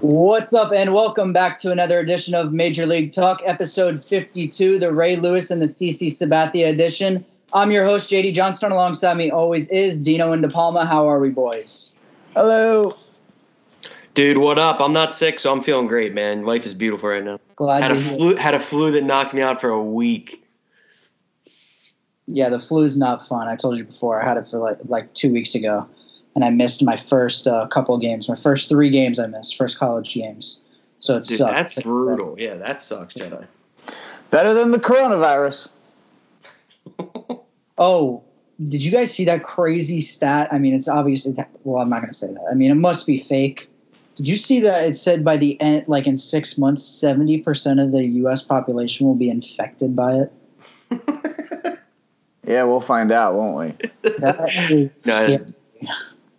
What's up, and welcome back to another edition of Major League Talk, episode 52, the Ray Lewis and the CC Sabathia edition. I'm your host, JD Johnston. Alongside me always is Dino and De Palma. How are we, boys? Hello. Dude, what up? I'm not sick, so I'm feeling great, man. Life is beautiful right now. Glad Had a hear. flu, had a flu that knocked me out for a week. Yeah, the flu's not fun. I told you before. I had it for like like two weeks ago, and I missed my first uh, couple games. My first three games I missed, first college games. So it Dude, sucked. that's brutal. Yeah, that sucks, JD. Better than the coronavirus. Oh, did you guys see that crazy stat? I mean, it's obviously well, I'm not going to say that. I mean, it must be fake. Did you see that it said by the end, like in six months, seventy percent of the U.S. population will be infected by it? Yeah, we'll find out, won't we? That is No.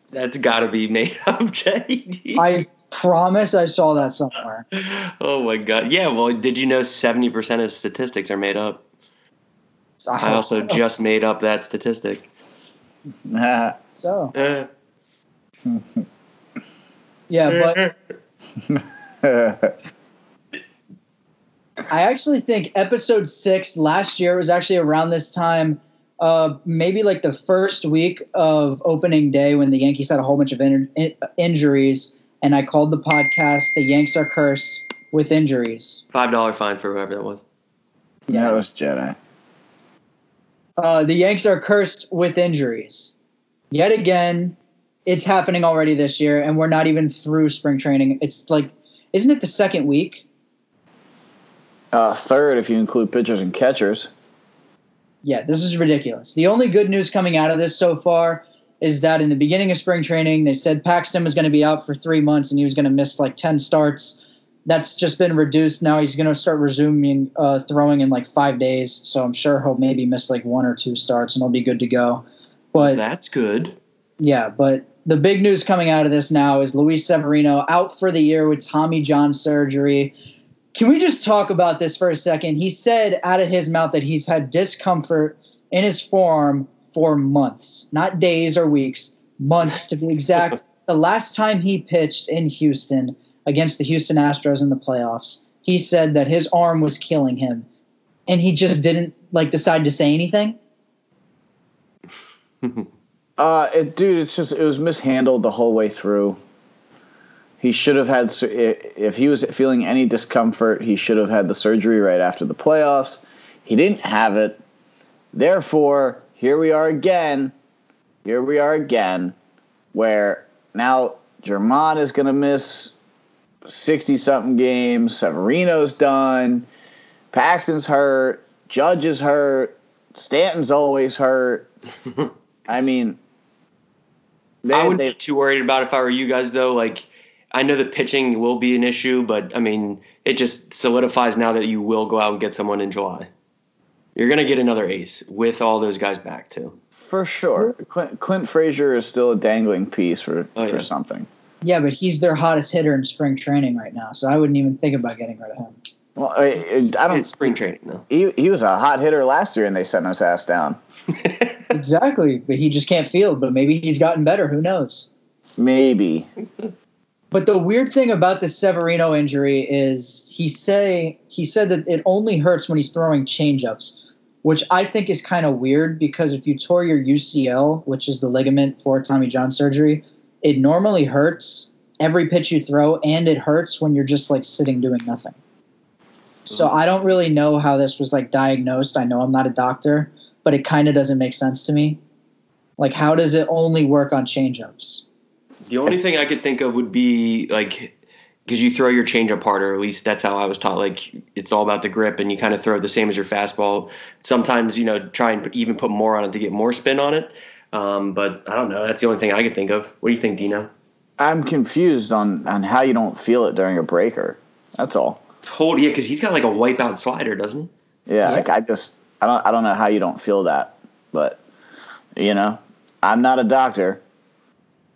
That's got to be made up, JD. I promise I saw that somewhere. oh my god. Yeah. Well, did you know 70% of statistics are made up? I also hope just made up that statistic. so. Uh, Yeah, but I actually think episode six last year was actually around this time, uh, maybe like the first week of opening day when the Yankees had a whole bunch of in- in- injuries, and I called the podcast "The Yanks Are Cursed with Injuries." Five dollar fine for whoever that was. Yeah, that was JD. Uh, the Yanks are cursed with injuries. Yet again, it's happening already this year, and we're not even through spring training. It's like, isn't it the second week? Uh, third, if you include pitchers and catchers. Yeah, this is ridiculous. The only good news coming out of this so far is that in the beginning of spring training, they said Paxton was going to be out for three months and he was going to miss like 10 starts. That's just been reduced. Now he's going to start resuming uh, throwing in like five days. So I'm sure he'll maybe miss like one or two starts and he'll be good to go. But That's good. yeah, but the big news coming out of this now is Luis Severino out for the year with Tommy John surgery. Can we just talk about this for a second? He said out of his mouth that he's had discomfort in his form for months, not days or weeks, months to be exact. the last time he pitched in Houston against the Houston Astros in the playoffs, he said that his arm was killing him and he just didn't like decide to say anything. Uh, it, dude, it's just it was mishandled the whole way through. He should have had if he was feeling any discomfort, he should have had the surgery right after the playoffs. He didn't have it. Therefore, here we are again. Here we are again, where now German is going to miss sixty something games. Severino's done. Paxton's hurt. Judge is hurt. Stanton's always hurt. I mean, they, I wouldn't they, be too worried about if I were you guys, though. Like, I know the pitching will be an issue, but I mean, it just solidifies now that you will go out and get someone in July. You're gonna get another ace with all those guys back too. for sure. Clint, Clint Frazier is still a dangling piece for, Oh, for something. Yeah, but he's their hottest hitter in spring training right now, so I wouldn't even think about getting rid of him. Well, I, I don't. It's spring training though. He, he was a hot hitter last year, and they sent his ass down. Exactly, but he just can't field. But maybe he's gotten better. Who knows? Maybe. But the weird thing about the Severino injury is he say he said that it only hurts when he's throwing changeups, which I think is kind of weird because if you tore your UCL, which is the ligament for Tommy John surgery, it normally hurts every pitch you throw, and it hurts when you're just like sitting doing nothing. So hmm. I don't really know how this was like diagnosed. I know I'm not a doctor, but it kind of doesn't make sense to me. Like, how does it only work on changeups? The only thing I could think of would be like because you throw your changeup harder. At least that's how I was taught. Like it's all about the grip, and you kind of throw it the same as your fastball. Sometimes you know try and even put more on it to get more spin on it. Um, but I don't know. That's the only thing I could think of. What do you think, Dino? I'm confused on, on how you don't feel it during a breaker. That's all. Totally, yeah, because he's got like a wipeout slider, doesn't he? Yeah, Yeah. like I just I don't I don't know how you don't feel that, but you know, I'm not a doctor.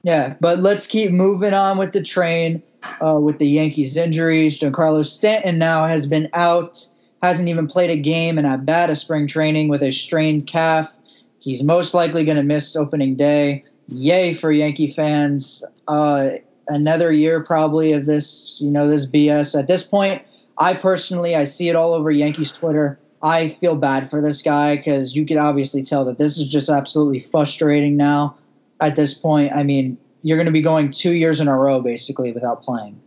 Yeah, but let's keep moving on with the train. uh, with the Yankees injuries. Giancarlo Stanton now has been out, hasn't even played a game, and at bat a spring training with a strained calf. He's most likely going to miss opening day. Yay for Yankee fans! Uh, another year probably of this, you know, this BS. At this point, I personally I see it all over Yankees Twitter. I feel bad for this guy because you can obviously tell that this is just absolutely frustrating now. At this point, I mean, you're going to be going two years in a row basically without playing.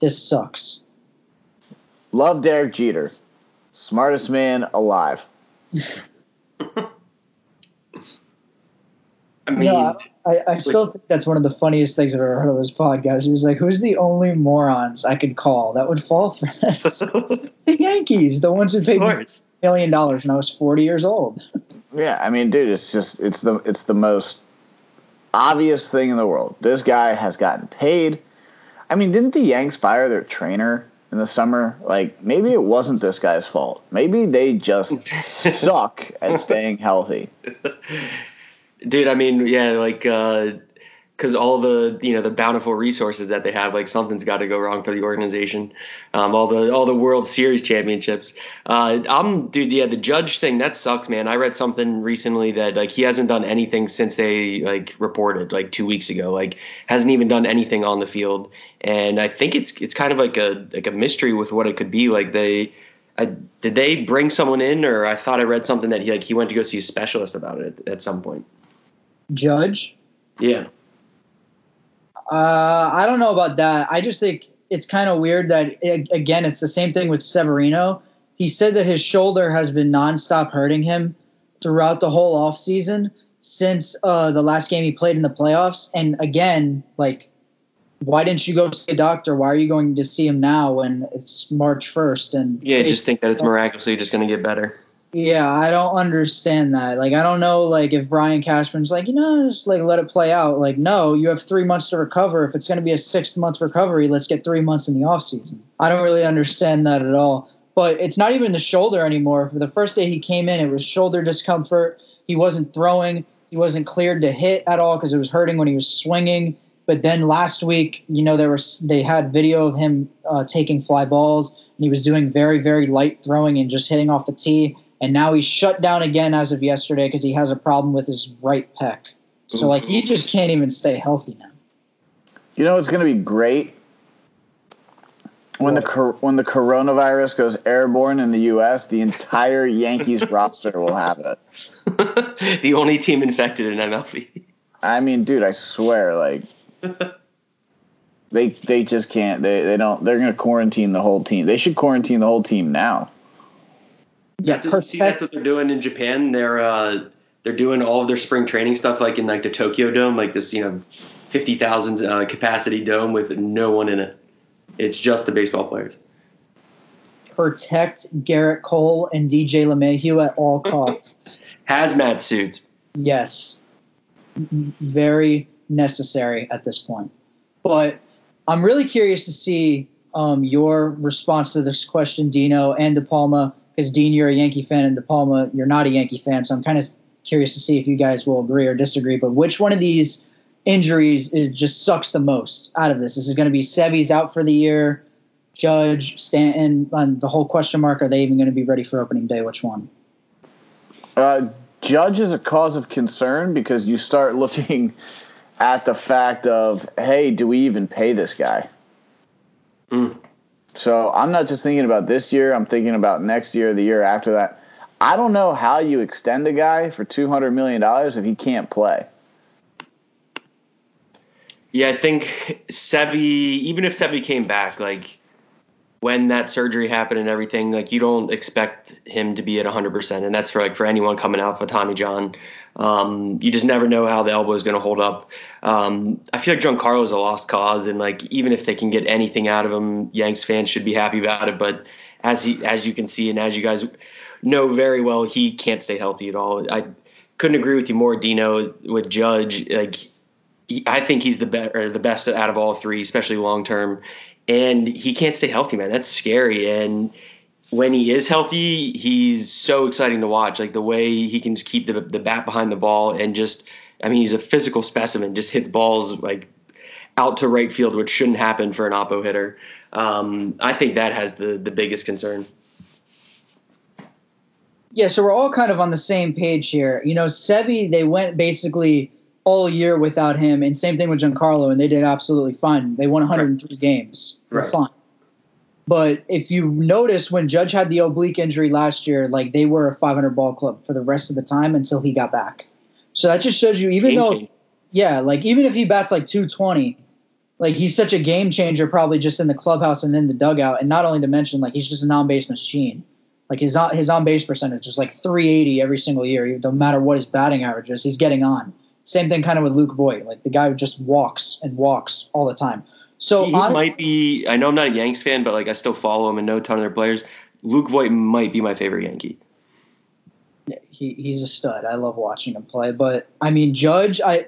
This sucks. Love Derek Jeter, smartest man alive. I mean, No, I, I still think that's one of the funniest things I've ever heard of this podcast. He was like, "Who's the only morons I could call that would fall for this?" the Yankees, the ones who paid me a million dollars when I was 40 years old. Yeah, I mean, dude, it's just it's the it's the most obvious thing in the world. This guy has gotten paid. I mean, didn't the Yanks fire their trainer in the summer? Like, maybe it wasn't this guy's fault. Maybe they just suck at staying healthy. dude i mean yeah like uh because all the you know the bountiful resources that they have like something's got to go wrong for the organization. Um all the all the world series championships. Uh i'm dude yeah the judge thing that sucks man. I read something recently that like he hasn't done anything since they like reported like two weeks ago. Like hasn't even done anything on the field. And i think it's it's kind of like a like a mystery with what it could be. Like they I, did they bring someone in or i thought i read something that he like he went to go see a specialist about it at, at some point Judge, yeah uh, I don't know about that. I just think it's kind of weird that a- again, it's the same thing with Severino. He said that his shoulder has been nonstop hurting him throughout the whole offseason since uh, the last game he played in the playoffs. And again, like, why didn't you go see a doctor? Why are you going to see him now when it's March first? And Yeah, just think that it's miraculously just going to get better. Yeah, I don't understand that. Like, I don't know, like, if Brian Cashman's like, you know, just like let it play out. Like, no, you have three months to recover. If it's going to be a six month recovery, let's get three months in the off season. I don't really understand that at all. But it's not even the shoulder anymore. For the first day he came in, it was shoulder discomfort. He wasn't throwing. He wasn't cleared to hit at all because it was hurting when he was swinging. But then last week, you know, there was they had video of him uh, taking fly balls, and he was doing very, very light throwing and just hitting off the tee. And now he's shut down again as of yesterday because he has a problem with his right pec. So like he just can't even stay healthy now. You know, it's going to be great when the cor- when the coronavirus goes airborne in the U.S. The entire Yankees roster will have it. the only team infected in MLB. I mean, dude, I swear, like they they just can't. They they don't. They're going to quarantine the whole team. They should quarantine the whole team now. Yeah, That's see, that's what they're doing in Japan. They're uh, they're doing all of their spring training stuff like in like the Tokyo Dome, like this you know fifty thousand uh, capacity dome with no one in it. It's just the baseball players. protect Gerrit Cole and DJ LeMahieu at all costs. Hazmat suits. Yes. Very necessary at this point. But I'm really curious to see um, your response to this question, Dino and De Palma, because Dean, you're a Yankee fan, and De Palma, you're not a Yankee fan. So I'm kind of curious to see if you guys will agree or disagree. But which one of these injuries is just sucks the most out of this? This is it going to be Sevy's out for the year? Judge, Stanton, and the whole question mark, are they even going to be ready for opening day? Which one? Uh, Judge is a cause of concern because you start looking at the fact of, hey, do we even pay this guy? Mm. So I'm not just thinking about this year. I'm thinking about next year, the year after that. I don't know how you extend a guy for two hundred million dollars if he can't play. Yeah, I think Sevi. even if Sevi came back, like when that surgery happened and everything, like you don't expect him to be at 100%. And that's for like for anyone coming out for Tommy John. Um, you just never know how the elbow is going to hold up. Um, I feel like Giancarlo is a lost cause, and like even if they can get anything out of him, Yanks fans should be happy about it. But as he, as you can see, and as you guys know very well, he can't stay healthy at all. I couldn't agree with you more, Dino. With Judge, like he, I think he's the better, the best out of all three, especially long term. And he can't stay healthy, man. That's scary. And when he is healthy, he's so exciting to watch. Like the way he can just keep the the bat behind the ball and just, I mean, he's a physical specimen. Just hits balls like out to right field, which shouldn't happen for an oppo hitter. Um, I think that has the the biggest concern. Yeah, so we're all kind of on the same page here. You know, Sevi, they went basically all year without him, and same thing with Giancarlo, and they did absolutely fine. They won 103 games. They're Right. Fine. But if you notice, when Judge had the oblique injury last year, like they were a 500 ball club for the rest of the time until he got back. So that just shows you, even Game though, yeah, like even if he bats like 220, like he's such a game changer, probably just in the clubhouse and in the dugout. And not only to mention, like he's just a non base machine. Like his on his on base percentage is like 380 every single year. No matter what his batting average is, he's getting on. Same thing kind of with Luke Voit. Like the guy who just walks and walks all the time. So he, might be. I know I'm not a Yanks fan, but like I still follow him and know a ton of their players. Luke Voit might be my favorite Yankee. he, he's a stud. I love watching him play. But I mean, Judge, I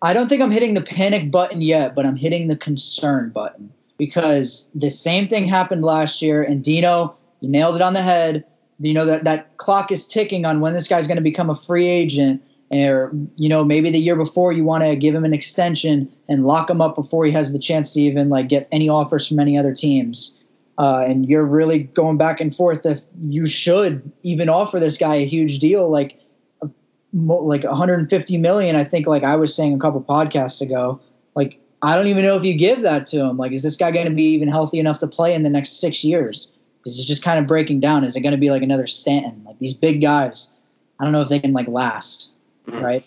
I don't think I'm hitting the panic button yet, but I'm hitting the concern button because the same thing happened last year. And Dino, you nailed it on the head. You know that that clock is ticking on when this guy's going to become a free agent. Or you know maybe the year before you want to give him an extension and lock him up before he has the chance to even like get any offers from any other teams. Uh, and you're really going back and forth if you should even offer this guy a huge deal like like 150 million i think like i was saying a couple podcasts ago. Like i don't even know if you give that to him. Like is this guy going to be even healthy enough to play in the next six years? Because he's just kind of breaking down? Is it going to be like another stanton? Like these big guys i don't know if they can like last Mhm. right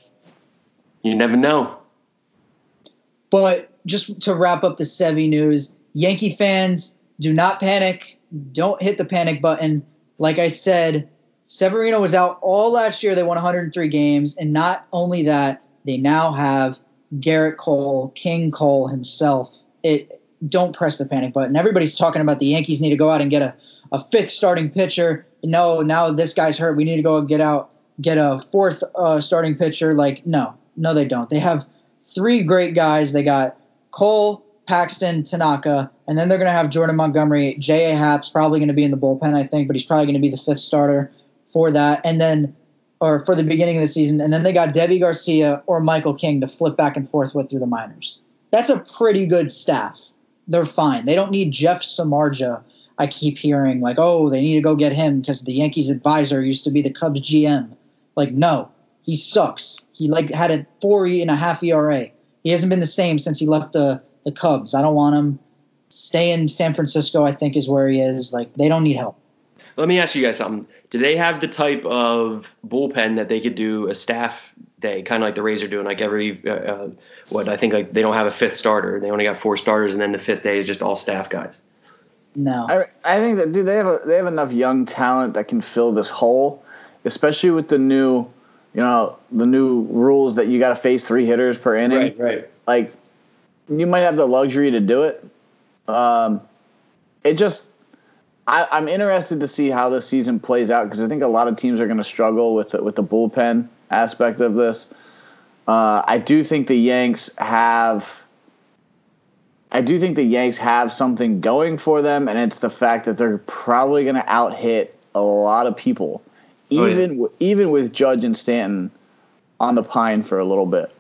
You never know. But just to wrap up the Sevi news, Yankee fans, do not panic. Don't hit the panic button. Like I said, Severino was out all last year. They won 103 games. And not only that, they now have Gerrit Cole, King Cole himself. It don't press the panic button. Everybody's talking about the Yankees need to go out and get a, a fifth starting pitcher. No, now this guy's hurt. We need to go and get out, get a fourth uh, starting pitcher. Like, no, no, they don't. They have three great guys. They got Cole, Paxton, Tanaka, and then they're going to have Jordan Montgomery. J.A. Happ's probably going to be in the bullpen, I think, but he's probably going to be the fifth starter for that. And then, or for the beginning of the season. And then they got Deivi Garcia or Michael King to flip back and forth with through the minors. That's a pretty good staff. They're fine. They don't need Jeff Samardzija. I keep hearing like, oh, they need to go get him because the Yankees advisor used to be the Cubs GM. Like, no, he sucks. He like had a four and a half ERA. He hasn't been the same since he left the the Cubs. I don't want him. Stay in San Francisco. I think is where he is. Like they don't need help. Let me ask you guys something. Do they have the type of bullpen that they could do a staff day, kind of like the Rays are doing? Like every uh, uh, what I think like they don't have a fifth starter. They only got four starters, and then the fifth day is just all staff guys. No. I, I think that dude they have a, they have enough young talent that can fill this hole, especially with the new, you know, the new rules that you got to face three hitters per inning. right. right. Like, you might have the luxury to do it. Um, it just, I, I'm interested to see how this season plays out because I think a lot of teams are going to struggle with the, with the bullpen aspect of this. Uh, I do think the Yanks have. I do think the Yanks have something going for them, and it's the fact that they're probably going to out hit a lot of people, Oh, yeah. even even with Judge and Stanton on the pine for a little bit.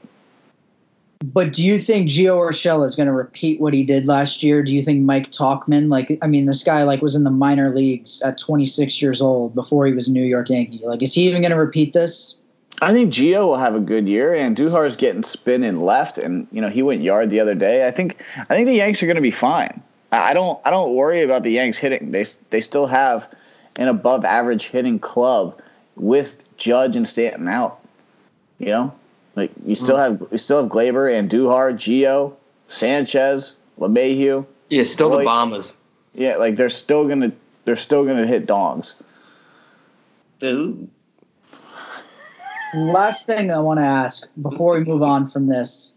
But do you think Gio Urshela is going to repeat what he did last year? Do you think Mike Tauchman, like, I mean, this guy like was in the minor leagues at 26 years old before he was a New York Yankee. Like, is he even going to repeat this? I think Gio will have a good year, and Duhar's getting spin and left, and you know he went yard the other day. I think I think the Yanks are going to be fine. I I don't I don't worry about the Yanks hitting. They they still have an above average hitting club with Judge and Stanton out. You know, like you hmm. still have you still have Gleyber and Duhar, Gio, Sanchez, LeMahieu. Yeah, still Like- the Bombers. Yeah, like they're still gonna they're still gonna hit dongs. Ooh. Last thing I want to ask before we move on from this.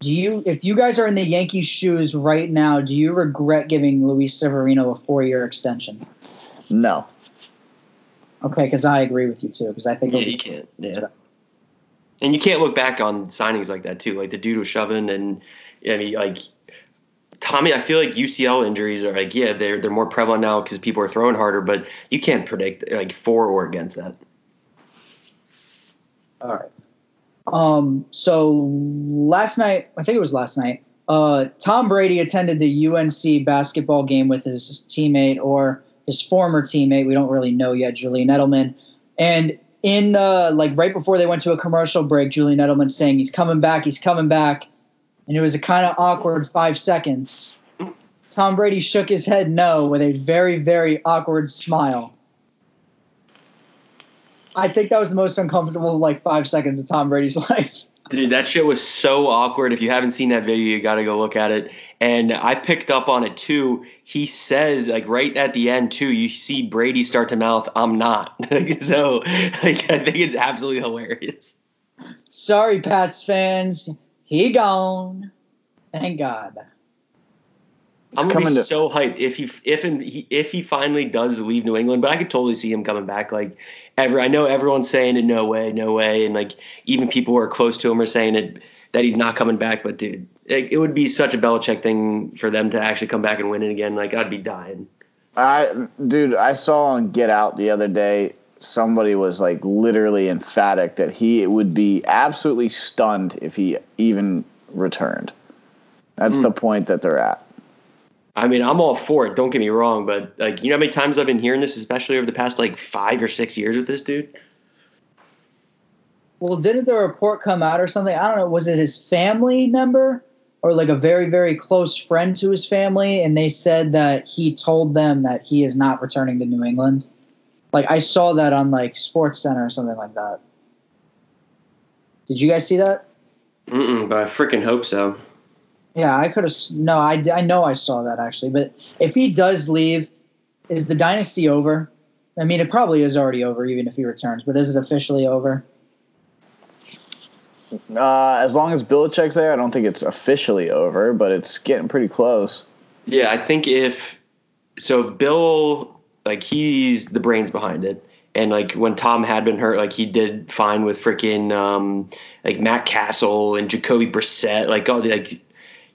Do you, if you guys are in the Yankees' shoes right now, do you regret giving Luis Severino a four-year extension? No. Okay, because I agree with you too. Because I think Yeah, he'll be- you can't. Yeah. And you can't look back on signings like that too. Like the dude was shoving, and I mean, like Tommy. I feel like UCL injuries are like, yeah, they're they're more prevalent now because people are throwing harder, but you can't predict like for or against that. All right. Um. So last night, I think it was last night. Uh, Tom Brady attended the UNC basketball game with his teammate or his former teammate. We don't really know yet, Julian Edelman. And in the like right before they went to a commercial break, Julian Edelman saying he's coming back, he's coming back, and it was a kind of awkward five seconds. Tom Brady shook his head no with a very very awkward smile. I think that was the most uncomfortable like five seconds of Tom Brady's life. Dude, that shit was so awkward. If you haven't seen that video, you got to go look at it. And I picked up on it too. He says, like right at the end too, you see Brady start to mouth, "I'm not." so, like, I think it's absolutely hilarious. Sorry, Pats fans, he gone. Thank God. I'm gonna be to- so hyped if he if and he, if he finally does leave New England. But I could totally see him coming back. Like ever, I know everyone's saying it, no way, no way, and like even people who are close to him are saying it that he's not coming back. But dude, it, it would be such a Belichick thing for them to actually come back and win it again. Like I'd be dying. I, dude, I saw on Get Out the other day. Somebody was like literally emphatic that he would be absolutely stunned if he even returned. That's Hmm. the point that they're at. I mean, I'm all for it. Don't get me wrong, but like you know how many times I've been hearing this, especially over the past like five or six years with this dude. Well, didn't the report come out or something? I don't know. Was it his family member or like a very, very close friend to his family? And they said that he told them that he is not returning to New England. Like I saw that on like Sports Center or something like that. Did you guys see that? Mm-mm, but I freaking hope so. Yeah, I could have. No, I, I know I saw that actually. But if he does leave, is the dynasty over? I mean, it probably is already over, even if he returns. But is it officially over? Uh, as long as Belichick's there, I don't think it's officially over, but it's getting pretty close. Yeah, I think if so, if Bill like he's the brains behind it, and like when Tom had been hurt, like he did fine with freaking um, like Matt Cassel and Jacoby Brissett, like all the like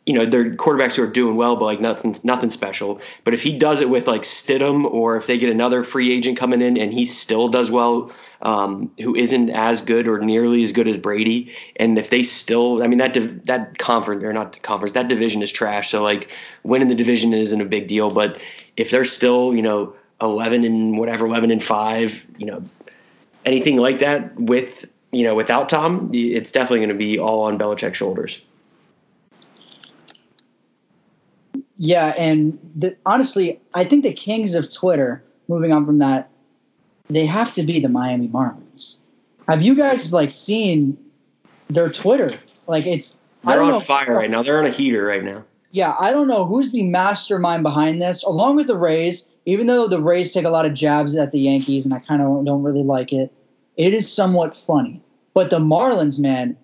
you know they're quarterbacks who are doing well, but like nothing nothing special. But if he does it with like Stidham, or if they get another free agent coming in and he still does well, um, who isn't as good or nearly as good as Brady, and if they still, I mean that div- that conference or not conference, that division is trash. So like winning the division isn't a big deal, but if they're still you know eleven and whatever, eleven and five, you know anything like that with you know without Tom, it's definitely going to be all on Belichick's shoulders. Yeah, and the, honestly, I think the kings of Twitter. Moving on from that, they have to be the Miami Marlins. Have you guys like seen their Twitter? Like it's I They're don't on know- fire right now. They're on a heater right now. Yeah, I don't know who's the mastermind behind this. Along with the Rays, even though the Rays take a lot of jabs at the Yankees, and I kind of don't really like it, it is somewhat funny. But the Marlins, man,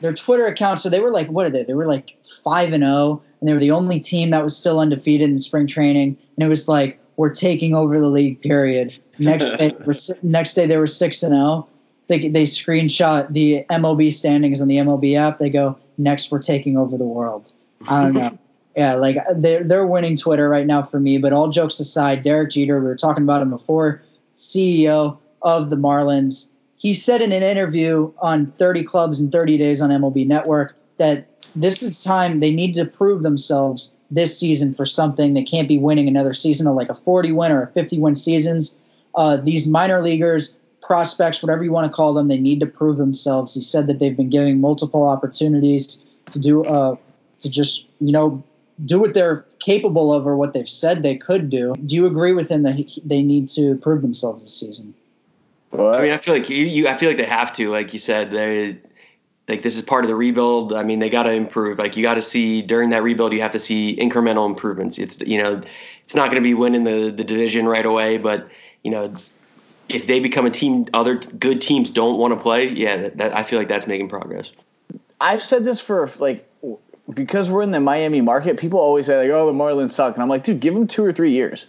their Twitter account. So they were like, what are they? They were like five and zero, and they were the only team that was still undefeated in spring training. And it was like, we're taking over the league. Period. Next day, next day they were six and zero. They they screenshot the MLB standings on the MLB app. They go, next we're taking over the world. I don't know. Yeah, like they're they're winning Twitter right now for me. But all jokes aside, Derek Jeter, we were talking about him before, CEO of the Marlins. He said in an interview on 30 Clubs in 30 Days on MLB Network that this is time they need to prove themselves this season for something. They can't be winning another season of like a 40 win or a 50 win seasons. Uh, these minor leaguers, prospects, whatever you want to call them, they need to prove themselves. He said that they've been giving multiple opportunities to do uh, to just you know do what they're capable of or what they've said they could do. Do you agree with him that he, they need to prove themselves this season? But I mean, I feel like you, you. I feel like they have to. Like you said, they like this is part of the rebuild. I mean, they got to improve. Like you got to see during that rebuild, you have to see incremental improvements. It's you know, it's not going to be winning the the division right away, but you know, if they become a team, other good teams don't want to play. Yeah, that, that I feel like that's making progress. I've said this for like because we're in the Miami market. People always say like, "Oh, the Marlins suck," and I'm like, dude, give them two or three years.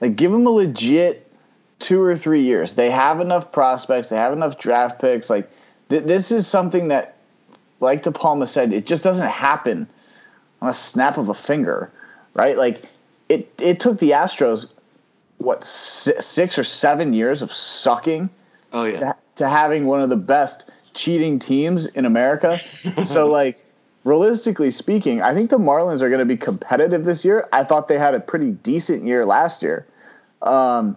Like, give them a legit two or three years. They have enough prospects. They have enough draft picks. Like, th- this is something that, like De Palma said, it just doesn't happen on a snap of a finger, right? Like, it it took the Astros what six or seven years of sucking Oh yeah, to, to having one of the best cheating teams in America. so like realistically speaking, I think the Marlins are going to be competitive this year. I thought they had a pretty decent year last year. Um,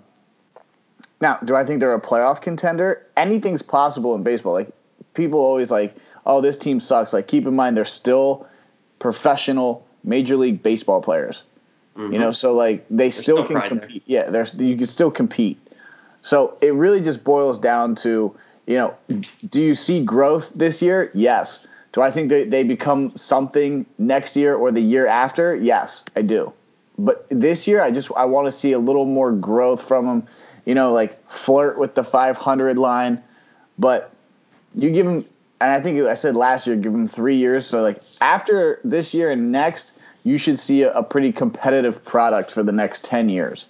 now, do I think they're a playoff contender? Anything's possible in baseball. Like people always like, oh, this team sucks. Like keep in mind they're still professional major league baseball players. You know, mm-hmm. so like they still, still can pride there. compete. Yeah, there's you can still compete. So it really just boils down to, you know, do you see growth this year? Yes. Do I think that they become something next year or the year after? Yes, I do. But this year, I just I want to see a little more growth from them. You know, like flirt with the 500 line. But you give them, and I think I said last year, give them three years. So like after this year and next, you should see a, a pretty competitive product for the next 10 years,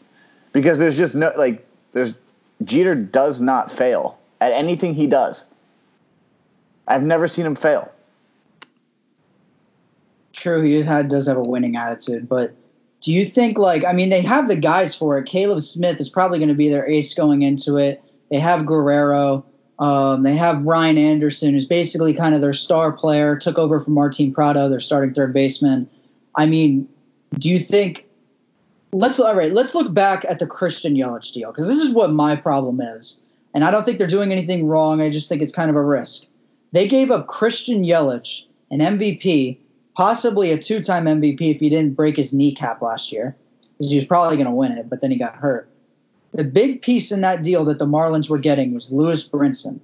because there's just no like there's Jeter does not fail at anything he does. I've never seen him fail. True, he had, does have a winning attitude, but do you think like I mean they have the guys for it? Caleb Smith is probably going to be their ace going into it. They have Guerrero. Um, they have Brian Anderson, who's basically kind of their star player, took over from Martin Prado, their starting third baseman. I mean, do you think? Let's all right. Let's look back at the Christian Yelich deal because this is what my problem is, and I don't think they're doing anything wrong. I just think it's kind of a risk. They gave up Christian Yelich, an MVP, possibly a two-time MVP if he didn't break his kneecap last year, because he was probably going to win it, but then he got hurt. The big piece in that deal that the Marlins were getting was Lewis Brinson.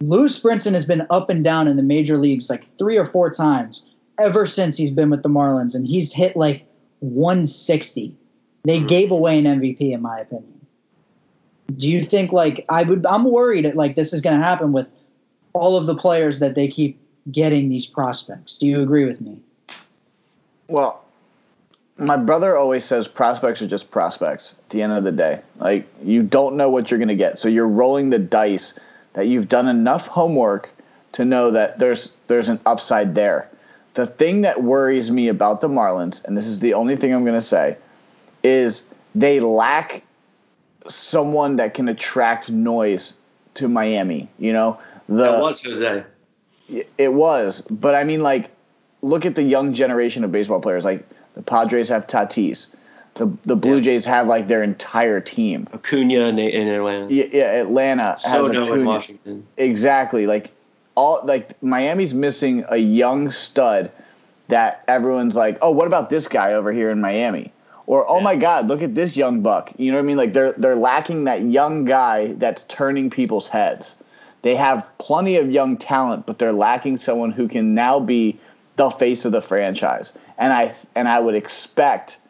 Lewis Brinson has been up and down in the major leagues like three or four times ever since he's been with the Marlins, and he's hit like 160. They hmm. gave away an MVP, in my opinion. Do you think like I would? I'm worried that like this is going to happen with all of the players that they keep getting these prospects. Do you agree with me? Well, my brother always says prospects are just prospects at the end of the day. Like, you don't know what you're going to get. So you're rolling the dice that you've done enough homework to know that there's there's an upside there. The thing that worries me about the Marlins, and this is the only thing I'm going to say, is they lack someone that can attract noise to Miami. You know, the That was Jose. it was, but I mean, like, look at the young generation of baseball players. Like the Padres have Tatis, the the Blue Yeah. Jays have like their entire team. Acuna in, in Atlanta. Yeah, yeah Atlanta Soto in Washington. Exactly, like all like Miami's missing a young stud that everyone's like, oh, what about this guy over here in Miami? Or oh Yeah. my God, look at this young buck. You know what I mean? Like they're they're lacking that young guy that's turning people's heads. They have plenty of young talent, but they're lacking someone who can now be the face of the franchise. And I and I would expect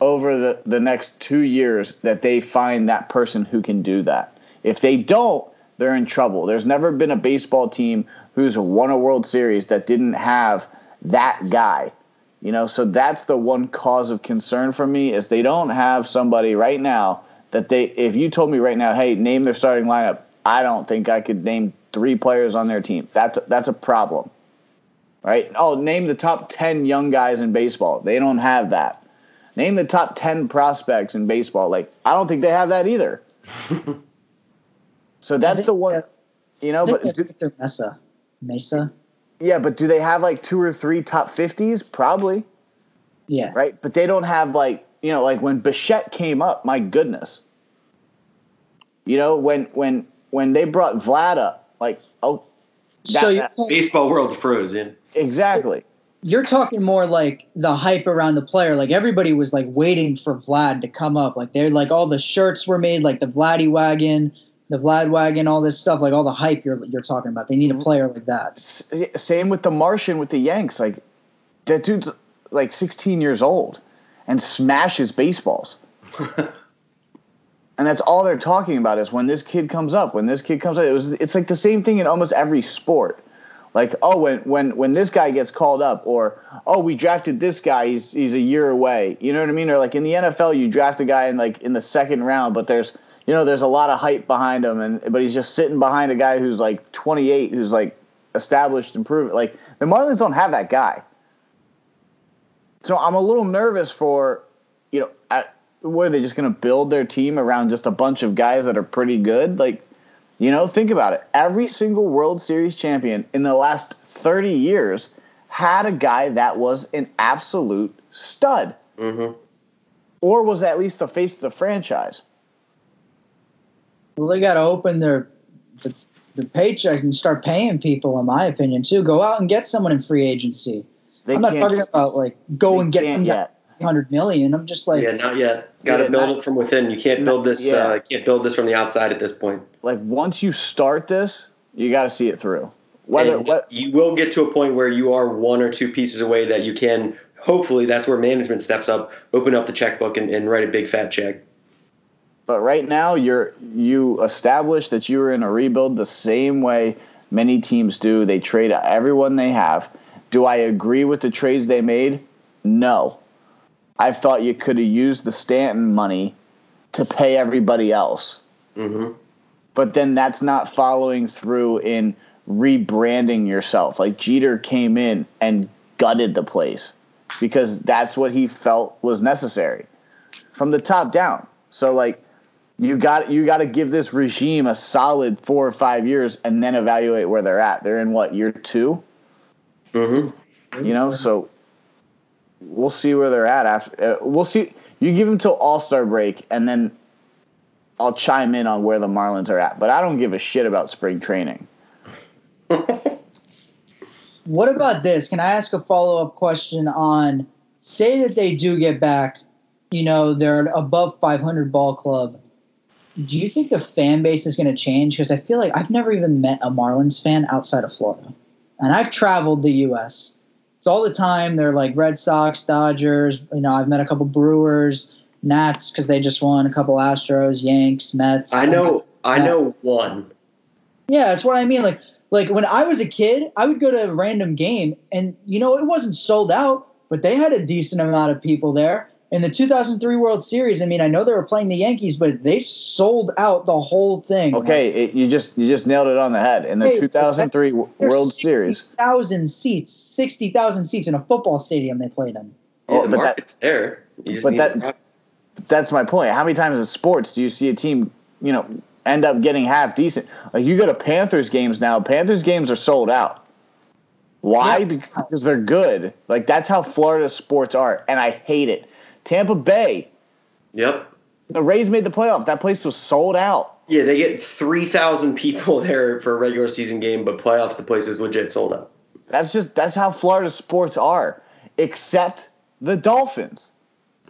over the, the next two years that they find that person who can do that. If they don't, they're in trouble. There's never been a baseball team who's won a World Series that didn't have that guy. You know, so that's the one cause of concern for me is they don't have somebody right now that they if you told me right now, hey, name their starting lineup, I don't think I could name three players on their team. That's that's a problem. Right? Oh, name the top 10 young guys in baseball. They don't have that. Name the top 10 prospects in baseball. Like, I don't think they have that either. so that's the one, you know, I think but do, Victor Mesa. Mesa? yeah, but do they have like two or three top 50s? Probably, Yeah. right? But they don't have like, you know, like when Bichette came up, my goodness. You know, when when when they brought Vlad up, like, oh, that- so that- Baseball world frozen. Exactly. you're talking more like the hype around the player. Like everybody was like waiting for Vlad to come up. Like they're like all the shirts were made, like the Vladdy wagon, the Vlad wagon, all this stuff. Like all the hype you're you're talking about. They need a mm-hmm. player like that. Same with the Martian with the Yanks. Like that dude's like 16 years old and smashes baseballs. and that's all they're talking about is when this kid comes up. When this kid comes up, it was it's like the same thing in almost every sport. Like oh when when when this guy gets called up or oh we drafted this guy he's he's a year away. You know what I mean? Or like in the NFL you draft a guy in like in the second round but there's you know there's a lot of hype behind him and but he's just sitting behind a guy who's like 28 who's like established and proven. Like the Marlins don't have that guy. So I'm a little nervous for, you know, what are they just going to build their team around just a bunch of guys that are pretty good? Like, you know, think about it. Every single World Series champion in the last 30 years had a guy that was an absolute stud, hmm or was at least the face of the franchise. Well, they got to open their the, the paychecks and start paying people. In my opinion, too, go out and get someone in free agency. They I'm not talking about like go and get can't them yet. Hundred million. I'm just like yeah, not yet. Got to Yeah, build not- it from within. You can't build this. Yeah. Uh, can't build this from the outside at this point. Like once you start this, you got to see it through. Whether what, you will get to a point where you are one or two pieces away that you can. Hopefully, that's where management steps up, open up the checkbook, and, and write a big fat check. But right now, you're you establish that you are in a rebuild the same way many teams do. They trade everyone they have. Do I agree with the trades they made? No. I thought you could have used the Stanton money to pay everybody else. hmm But then that's not following through in rebranding yourself. Like Jeter came in and gutted the place because that's what he felt was necessary from the top down. So like you got you got to give this regime a solid 4 or 5 years and then evaluate where they're at. They're in what year 2, hmm you know? So we'll see where they're at after uh, we'll see you give them till All-Star break and then I'll chime in on where the Marlins are at. But I don't give a shit about spring training. What about this? Can I ask a follow up question on say that they do get back, you know, they're above 500 ball club. Do you think the fan base is going to change? Because I feel like I've never even met a Marlins fan outside of Florida. And I've traveled the U.S. It's all the time. They're like Red Sox, Dodgers. You know, I've met a couple Brewers, Nats, because they just won, a couple Astros, Yanks, Mets. I know. I know one. Yeah, that's what I mean. Like, like when I was a kid, I would go to a random game, and you know, it wasn't sold out, but they had a decent amount of people there. In the 2003 World Series, I mean, I know they were playing the Yankees, but they sold out the whole thing. Okay, it, you just you just nailed it on the head. In the Hey, 2003 w- There's World Series, thousand seats, sixty thousand seats in a football stadium they played in. Yeah, Oh, the but that- there. You just but that- that's my point. How many times in sports do you see a team, you know, end up getting half decent? Like you go to Panthers games now. Panthers games are sold out. Why? Yeah. Because they're good. Like that's how Florida sports are, and I hate it. Tampa Bay, Yep. the Rays made the playoff. That place was sold out. Yeah, they get three thousand people there for a regular season game, but playoffs the place is legit sold out. That's just that's how Florida sports are, except the Dolphins.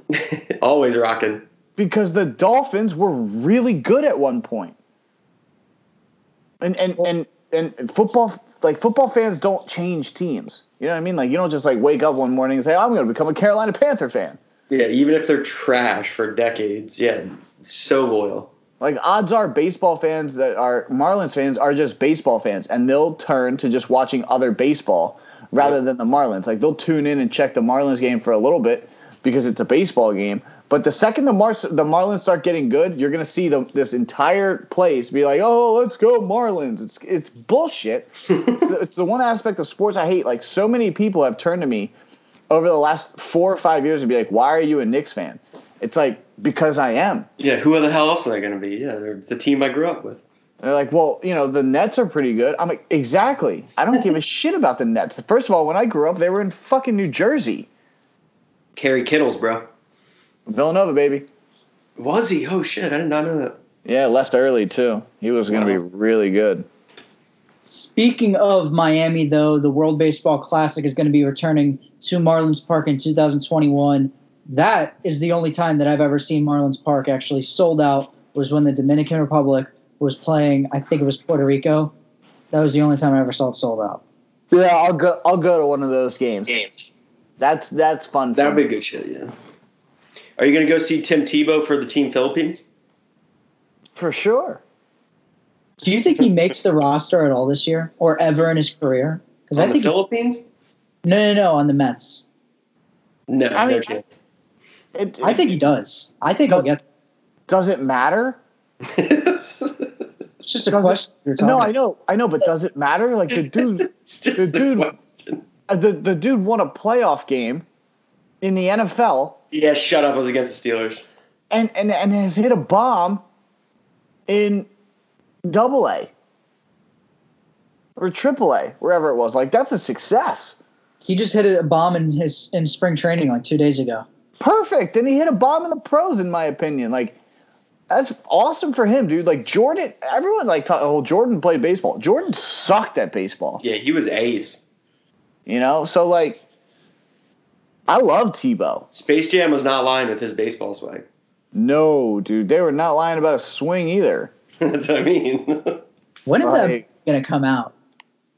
Always rocking. because the Dolphins were really good at one point. And and and and football like football fans don't change teams. You know what I mean? Like you don't just like wake up one morning and say, "I'm going to become a Carolina Panther fan." Yeah, even if they're trash for decades, yeah, so loyal. Like odds are baseball fans that are Marlins fans are just baseball fans and they'll turn to just watching other baseball rather than the Marlins. Like they'll tune in and check the Marlins game for a little bit because it's a baseball game. But the second the Mar- the Marlins start getting good, you're gonna see the, this entire place be like, "Oh, let's go Marlins!" It's it's bullshit. it's, the, it's the one aspect of sports I hate. Like so many people have turned to me over the last four or five years and be like, "Why are you a Knicks fan?" It's like because I am. Yeah, who the hell else are they going to be? Yeah, they're the team I grew up with. They're like, well, you know, the Nets are pretty good. I'm like, exactly. I don't give a shit about the Nets. First of all, when I grew up, they were in fucking New Jersey, Kerry Kittles, bro. Villanova, baby. Was he? Oh shit, I did not know that. Yeah, left early too. He was going to be really good. Speaking of Miami, though, the World Baseball Classic is going to be returning to Marlins Park in 2021. That is the only time that I've ever seen Marlins Park actually sold out. Was when the Dominican Republic was playing. I think it was Puerto Rico. That was the only time I ever saw it sold out. Yeah, I'll go. I'll go to one of those games. Games. That's that's fun. That for would be me. good shit. Yeah. Are you going to go see Tim Tebow for the Team Philippines? for sure. Do you think he makes the roster at all this year or ever in his career? Because I the think he- Philippines? no, no, no, on the Mets. No, I no mean, chance. It, I think he does. I think he'll get. does it matter? It's just a Does it- question. you're No. I know, I know, but does it matter? Like the dude, it's just the dude- uh, the the dude won a playoff game in the NFL Yeah, shut up. I was against the Steelers. and and and has hit a bomb in double A or triple A, wherever it was. Like that's a success. He just hit a bomb in his in spring training like two days ago. Perfect. And he hit a bomb in the pros, in my opinion. Like, that's awesome for him, dude. Like Jordan, everyone like, talk, oh, Jordan played baseball. Jordan sucked at baseball. Yeah, he was ace. You know, so like, I love Tebow. Space Jam was not lying with his baseball swag. No, dude, they were not lying about a swing either. That's what I mean. When is Like- that gonna come out?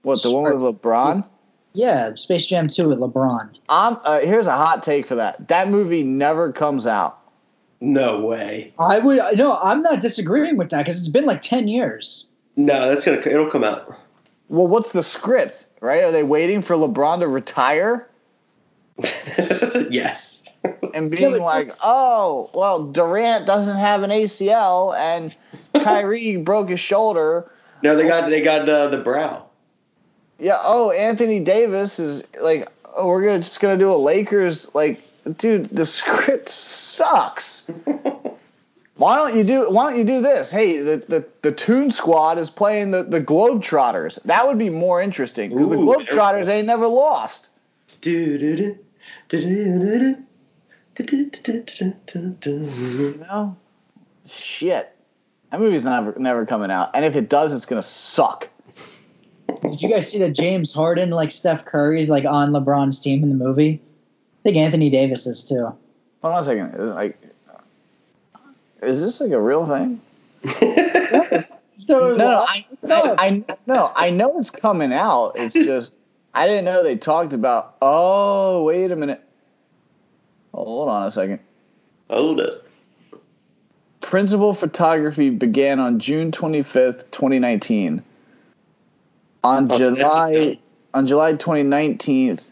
What the one with LeBron? Yeah, Space Jam 2 with LeBron. I'm uh, here's a hot take for that. That movie never comes out. no way. I would no, I'm not disagreeing with that because it's been like ten years. No, that's gonna. It'll come out. Well, what's the script? Right? Are they waiting for LeBron to retire yes. And being but- like, "Oh, well, Durant doesn't have an ACL and Kyrie broke his shoulder." No, they got they got uh, the brow. Yeah. Oh, Anthony Davis is like, oh, we're gonna just gonna do a Lakers like, dude. The script sucks. Why don't you do? Why don't you do this? Hey, the the, the Toon Squad is playing the the Globetrotters. That would be more interesting because the Globetrotters ain't never lost. Do-do-do-do, do-do-do-do-do-do. You know, shit. That movie's never never coming out, and if it does, it's gonna suck. Did you guys see that James Harden, like Steph Curry's, like on LeBron's team in the movie? I think Anthony Davis is too. Hold on a second. Is Like, is this like a real thing? No, no, I, I, I, no, I know it's coming out. It's just I didn't know they talked about. Oh, wait a minute. Hold on a second. Hold it. Principal photography began on June twenty fifth, twenty nineteen. On Oh, July on July 2019th,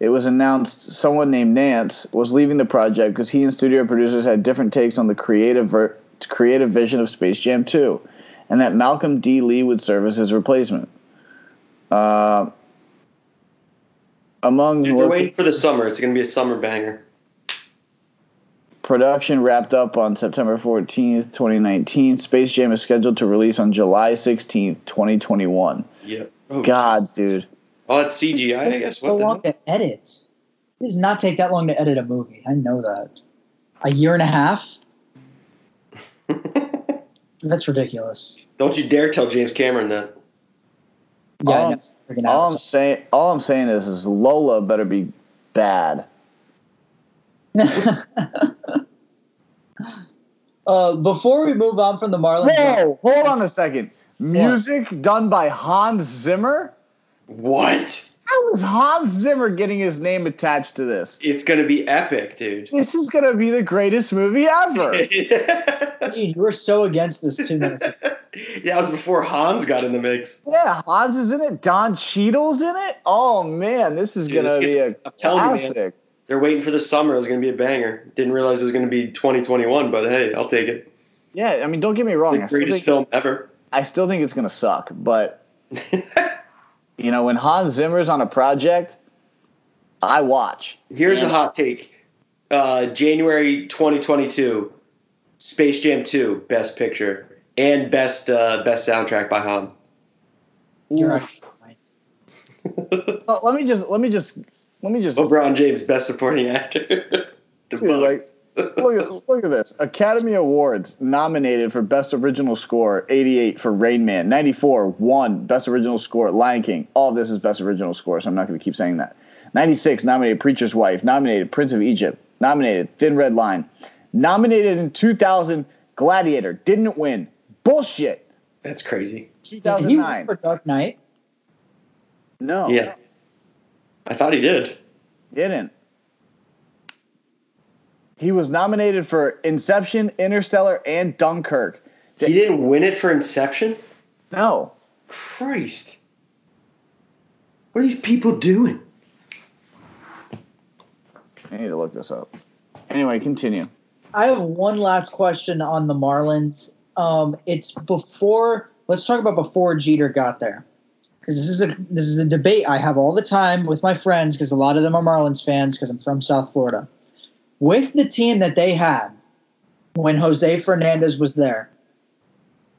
it was announced someone named Nance was leaving the project because he and studio producers had different takes on the creative ver- creative vision of Space Jam 2, and that Malcolm D. Lee would serve as his replacement. Uh, among Dude, we're loca- waiting for the summer. It's gonna be a summer banger. Production wrapped up on September 14th, 2019. Space Jam is scheduled to release on July 16th, 2021. Yep. Oh, God, Jesus. dude. Oh, it's CGI. I guess. so What the long hell? to edit. It does not take that long to edit a movie. I know that. A year and a half? That's ridiculous. Don't you dare tell James Cameron that. Yeah, all, know. Freaking all I'm Avatar. saying, all I'm saying is, is Lola better be bad. Uh, before we move on from the Marlins, Whoa, hold on a second. Music done by Hans Zimmer. What? How is Hans Zimmer getting his name attached to this? It's gonna be epic, dude. This is gonna be the greatest movie ever. dude, you were so against this two minutes. ago. yeah, it was before Hans got in the mix. yeah, Hans is in it. Don Cheadle's in it. Oh man, this is gonna be gonna- a I'm telling you, man. classic. They're waiting for the summer. It was gonna be a banger. Didn't realize it was gonna be 2021, but hey, I'll take it. Yeah, I mean, don't get me wrong. I The still, greatest think, film ever. I still think it's gonna suck, but you know, when Hans Zimmer's on a project, I watch. Here's Yeah. a hot take. Uh, January 2022, Space Jam 2, Best Picture and Best uh, Best Soundtrack by Hans. You're right. Well, let me just let me just let me just LeBron James, Best Supporting Actor. Dude, like look at look at this. Academy Awards nominated for Best Original Score, 88 for Rain Man, 94 won Best Original Score, Lion King. All this is Best Original Score, so I'm not going to keep saying that. 96 nominated Preacher's Wife, nominated Prince of Egypt, nominated Thin Red Line, nominated in 2000 Gladiator, didn't win. Bullshit. That's crazy. Did he 2009. win for Dark Knight? No, Yeah. I thought he did. didn't. He was nominated for Inception, Interstellar, and Dunkirk. He didn't win it for Inception? No. Christ. What are these people doing? I need to look this up. Anyway, continue. I have one last question on the Marlins. Um, it's before. Let's talk about before Jeter got there, because this is a this is a debate I have all the time with my friends, because a lot of them are Marlins fans, because I'm from South Florida. With the team that they had when Jose Fernandez was there,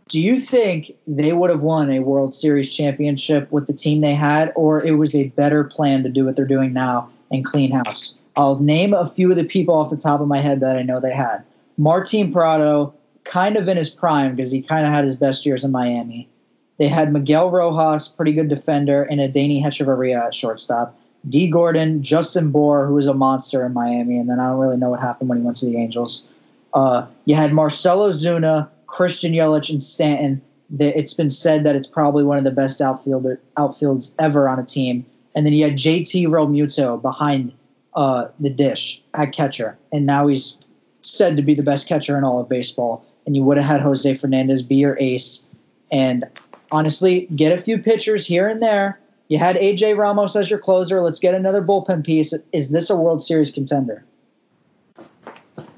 Do you think they would have won a World Series championship with the team they had, or it was a better plan to do what they're doing now and clean house? I'll name a few of the people off the top of my head that I know they had. Martin Prado, kind of in his prime because he kind of had his best years in Miami. They had Miguel Rojas, pretty good defender, and a Danny Hechavarria at shortstop. D. Gordon, Justin Bour, who was a monster in Miami, and then I don't really know what happened when he went to the Angels. Uh, you had Marcell Ozuna, Christian Yelich, and Stanton. It's been said that it's probably one of the best outfielder outfields ever on a team. And then you had JT Realmuto behind uh, the dish at catcher, and now he's said to be the best catcher in all of baseball. And you would have had Jose Fernandez be your ace. And honestly, get a few pitchers here and there. You had AJ Ramos as your closer. Let's get another bullpen piece. Is this a World Series contender?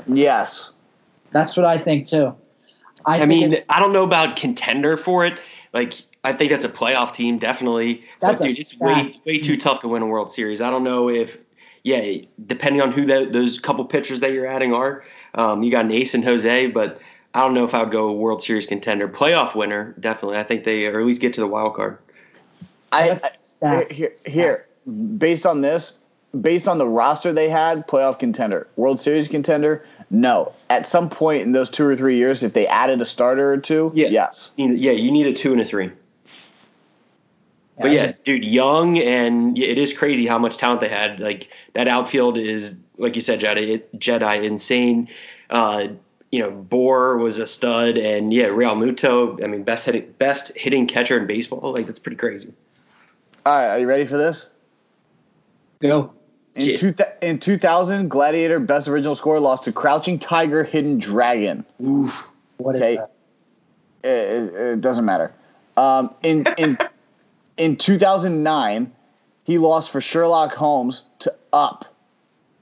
Yes. That's what I think too. I, I think mean, it- I don't know about contender for it. Like, I think that's a playoff team, definitely. That's but a dude, it's way way too tough to win a World Series. I don't know if, yeah, depending on who that, those couple pitchers that you're adding are. Um, you got an ace and Jose, but I don't know if I would go World Series contender. Playoff winner, definitely. I think they or at least get to the wild card. I, I stacked. here, here based on this, based on the roster they had, playoff contender, World Series contender. No, at some point in those two or three years, if they added a starter or two, Yeah. yes. You yeah, you need a two and a three. But I yeah, dude, young and it is crazy how much talent they had. Like that outfield is, like you said, JD, JD insane. Uh, you know, Bour was a stud, and yeah, Realmuto. I mean, best hitting, best hitting catcher in baseball. Like that's pretty crazy. All right, are you ready for this? go. In, Yeah. two, in 2000, Gladiator Best Original Score lost to Crouching Tiger, Hidden Dragon. What is Okay. that? It, it, it doesn't matter. Um, in in in 2009, he lost for Sherlock Holmes to Up.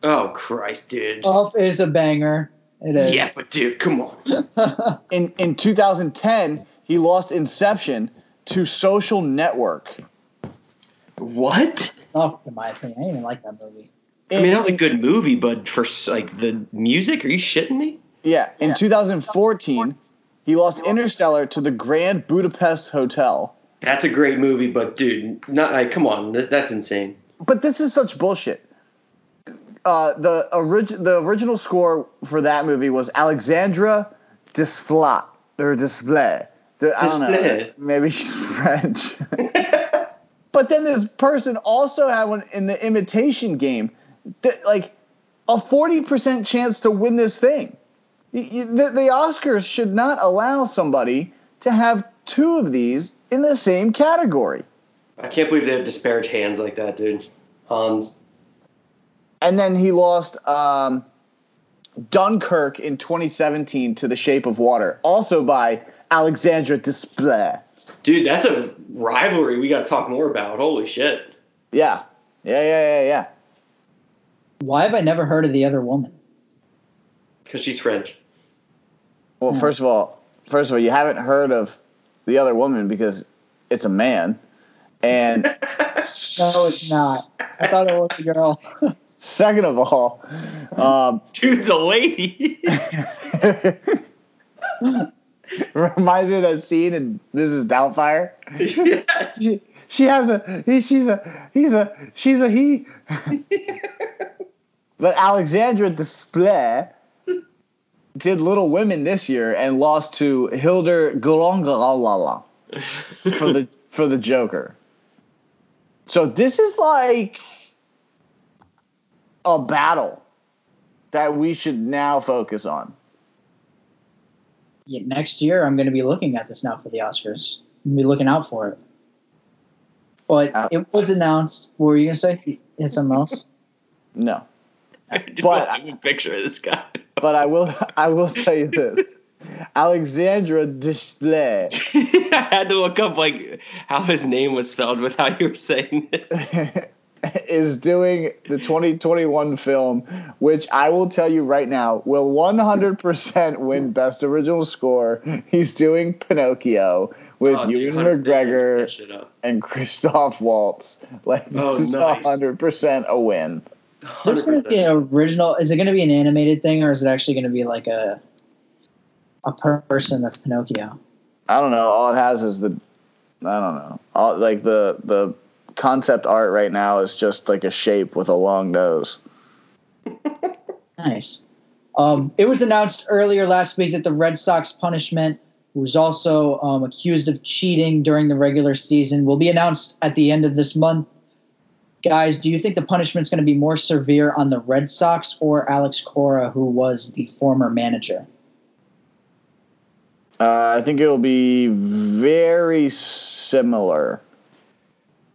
Oh Christ, dude. Up is a banger. It is. yeah, but dude, come on. In in 2010, he lost Inception to Social Network. What? Oh, in my opinion, I didn't even like that movie. I mean, that was a good movie, but for like the music, are you shitting me? Yeah, in 2014, he lost Interstellar to the Grand Budapest Hotel. That's a great movie, but dude, not like, come on, that's insane. But this is such bullshit. Uh, the orig- the original score for that movie was Alexandra Desplat or Display. I don't know. Desplat. Maybe she's French. but then this person also had one in the imitation game, that, like a forty percent chance to win this thing. The, the Oscars should not allow somebody to have two of these in the same category. I can't believe they have disparaged Hans like that, dude. Hans. And then he lost um, Dunkirk in 2017 to The Shape of Water, also by Alexandra Desplat. Dude, that's a rivalry we got to talk more about. Holy shit. Yeah, yeah, yeah, yeah, yeah. Why have I never heard of the other woman? Because she's French. Well, first of all, first of all, you haven't heard of the other woman because it's a man, and No, it's not. I thought it was a girl. second of all, um, Dude's a lady. reminds me of that scene in Mrs. Doubtfire. yes. She, she has a he, she's a he's a she's a he. but Alexandra Desplat did Little Women this year and lost to Hildur Glongalala for the for the Joker. So this is like a battle that we should now focus on. Yeah, next year, I'm going to be looking at this now for the Oscars. I'm going to be looking out for it. But Uh, it was announced. What were you going to say? You had something else? No. I just But- want a picture of this guy. But I will I will tell you this. Alexandra Desplat I had to look up like how his name was spelled with how you were saying it. is doing the 2021 film, which I will tell you right now will 100% win Best Original Score. He's doing Pinocchio with Oh, Ewan McGregor that shit up. and Christoph Waltz. Like this Oh, is nice. 100% a win. There's going to be an original. Is it going to be an animated thing, or is it actually going to be like a a person that's Pinocchio? I don't know. All it has is the I don't know. All like the the concept art right now is just like a shape with a long nose. Nice. Um, it was announced earlier last week that the Red Sox punishment, who was also um, accused of cheating during the regular season, will be announced at the end of this month. Guys, do you think the punishment's going to be more severe on the Red Sox or Alex Cora, who was the former manager? Uh, I think it'll be very similar.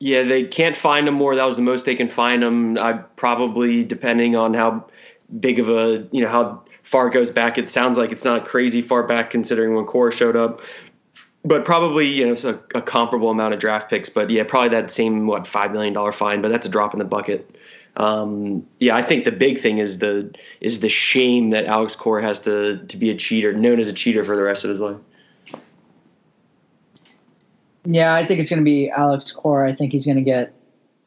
Yeah, they can't find him more. That was the most they can find him. I probably, depending on how big of a, you know, how far goes back. It sounds like it's not crazy far back considering when Cora showed up, but probably, you know, it's a, a comparable amount of draft picks. But yeah, probably that same what five million dollar fine. But that's a drop in the bucket. Um, yeah, I think the big thing is the is the shame that Alex Cora has to to be a cheater, known as a cheater for the rest of his life. Yeah, I think it's going to be Alex Cora. I think he's going to get.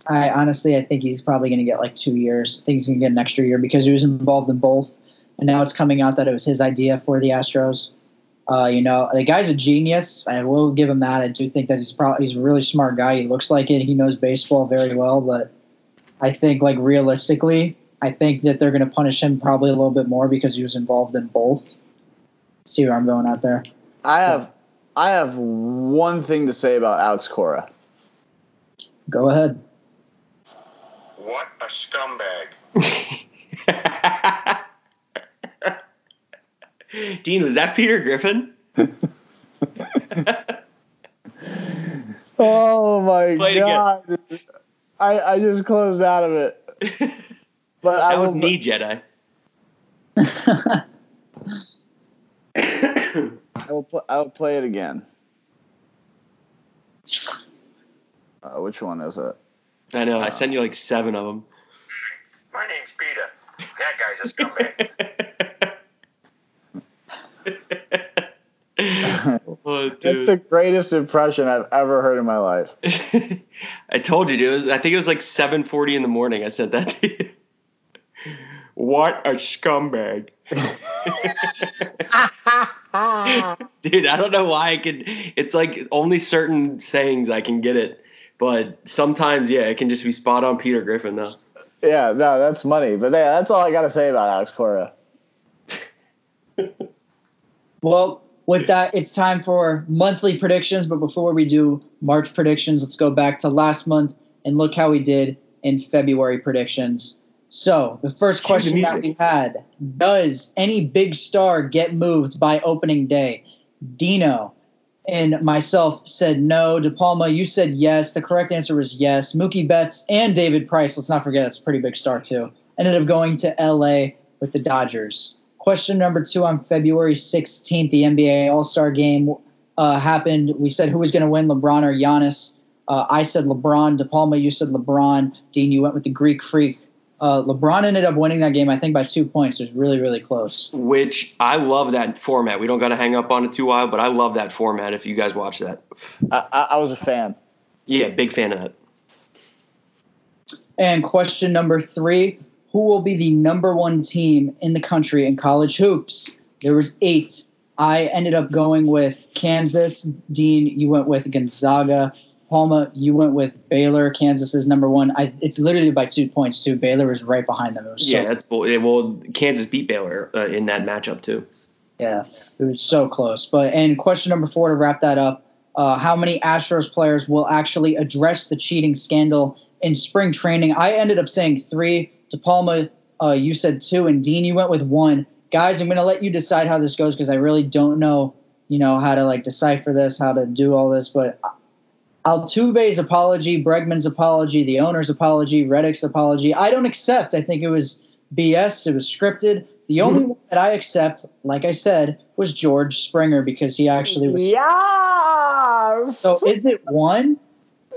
I honestly, I think he's probably going to get like two years. I think he's going to get an extra year because he was involved in both, and now it's coming out that it was his idea for the Astros. Uh, you know, the guy's a genius. I will give him that. I do think that he's probably he's a really smart guy. He looks like it. He knows baseball very well, but I think like realistically, I think that they're going to punish him probably a little bit more because he was involved in both. See where I'm going out there. I have I have one thing to say about Alex Cora. Go ahead. What a scumbag. Dean, was that Peter Griffin? Oh my Play god! I I just closed out of it, but I That was me, JD. I will. Pl- I will play it again. Uh, which one is it? I know. I sent you like seven of them. My name's Peter. That guy's a scumbag. Oh, That's the greatest impression I've ever heard in my life. I told you, dude. It was, I think it was like seven forty in the morning. I sent that to you. What a scumbag, Ah. dude! I don't know why I could. It's like only certain sayings I can get it, but sometimes, yeah, it can just be spot on. Peter Griffin, though. Yeah, no, that's money. But yeah, that's all I got to say about Alex Cora. Well, with that, it's time for monthly predictions. But before we do March predictions, let's go back to last month and look how we did in February predictions. So, the first question that we had Does any big star get moved by opening day? Dino and myself said no. De Palma, you said yes. The correct answer was yes. Mookie Betts and David Price, let's not forget, that's a pretty big star too, ended up going to LA with the Dodgers. Question number two on February 16th, the NBA All Star game uh, happened. We said who was going to win, LeBron or Giannis. Uh, I said LeBron. De Palma, you said LeBron. Dean, you went with the Greek Freak. Uh, LeBron ended up winning that game, I think, by two points. It was really, really close. Which I love that format. We don't got to hang up on it too while, but I love that format. If you guys watch that, I, I, I was a fan. yeah, big fan of that. And question number three Who will be the number one team in the country in college hoops? There was eight. I ended up going with Kansas. Dean, you went with Gonzaga. Palma, you went with Baylor. Kansas is number one. I, it's literally by two points too. Baylor was right behind them. It was so, Yeah, that's bull. yeah, Well, Kansas beat Baylor uh, in that matchup too. yeah, it was so close. But and question number four to wrap that up: uh, How many Astros players will actually address the cheating scandal in spring training? I ended up saying three. De Palma, uh, you said two, and Dean, you went with one. Guys, I'm going to let you decide how this goes because I really don't know, you know, how to like decipher this, how to do all this. But Altuve's apology, Bregman's apology, the owner's apology, Reddick's apology, I don't accept. I think it was BS. It was scripted. The only mm-hmm. one that I accept, like I said, was George Springer because he actually was. Yes. So is it one?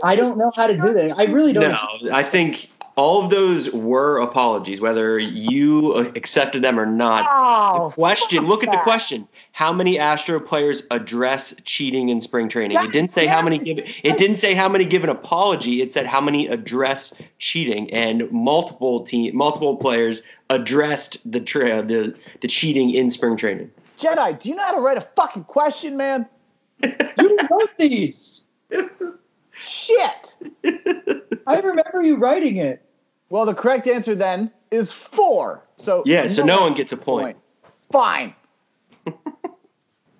I don't know how to do that. I really don't. No, I think all of those were apologies, whether you accepted them or not. Oh, The question, fuck look at the question. How many Astro players address cheating in spring training? It didn't say how many give it didn't say how many give an apology. It said how many address cheating and multiple team multiple players addressed the tra- the the cheating in spring training. JD, do you know how to write a fucking question, man? You wrote these. Shit. I remember you writing it. Well, the correct answer then is four. So Yeah, so no one gets a point. Fine.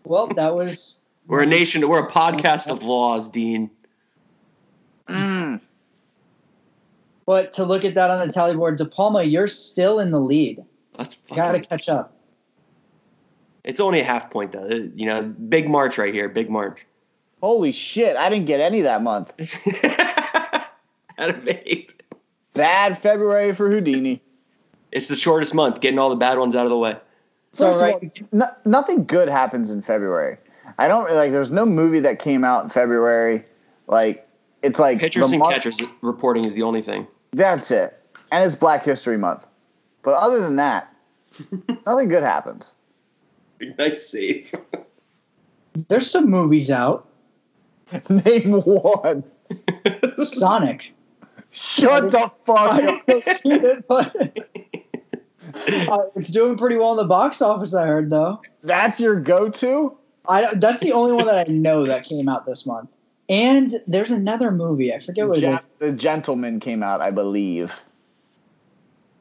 Well, that was We're a nation. We're a podcast of laws, Dean. Mm. But to look at that on the tally board, De Palma, you're still in the lead. That's You got to catch up. It's only a half point though. You know, big March right here. Big March. Holy shit! I didn't get any that month. Out of eight. Bad February for Houdini. It's the shortest month. Getting all the bad ones out of the way. So First of right, all, no, nothing good happens in February. I don't like. There's no movie that came out in February. Like it's like Pitchers the and month- catchers reporting is the only thing. That's it, and it's Black History Month. But other than that, nothing good happens. Nice save. there's some movies out. Name one. Sonic. Shut the fuck up. didn't see it, but uh, it's doing pretty well in the box office. I heard though. That's your go-to. I that's the only one that I know that came out this month. And there's another movie. I forget what Gen- is. the Gentleman came out, I believe,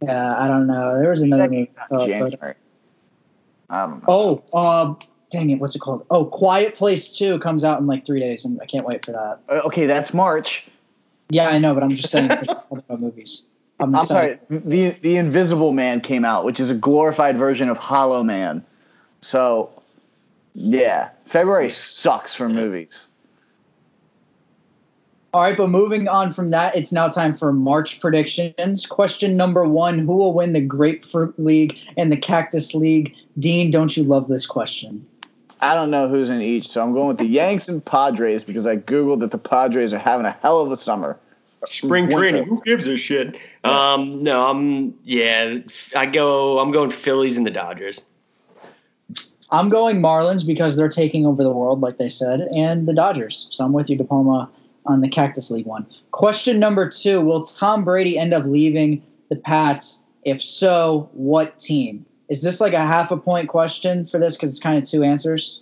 Yeah, I don't know. There was another movie. but- January. I don't know. oh, uh, dang it! What's it called? Oh, Quiet Place Two comes out in like three days, and I can't wait for that. Uh, Okay, that's March. Yeah, I know, but I'm just saying movies. I'm, I'm sorry. The the Invisible Man came out, which is a glorified version of Hollow Man. So, yeah, February sucks for movies. All right, but moving on from that, it's now time for March predictions. Question number one Who will win the Grapefruit League and the Cactus League? Dean, don't you love this question? I don't know who's in each, so I'm going with the Yanks and Padres because I googled that the Padres are having a hell of a summer. Spring Winter. training. Who gives a shit? Um, no, I'm yeah. I go. I'm going Phillies and the Dodgers. I'm going Marlins because they're taking over the world, like they said, and the Dodgers. So I'm with you, De Palma, on the Cactus League one. Question number two Will Tom Brady end up leaving the Pats? If so, what team? Is this like a half a point question for this because it's kind of two answers?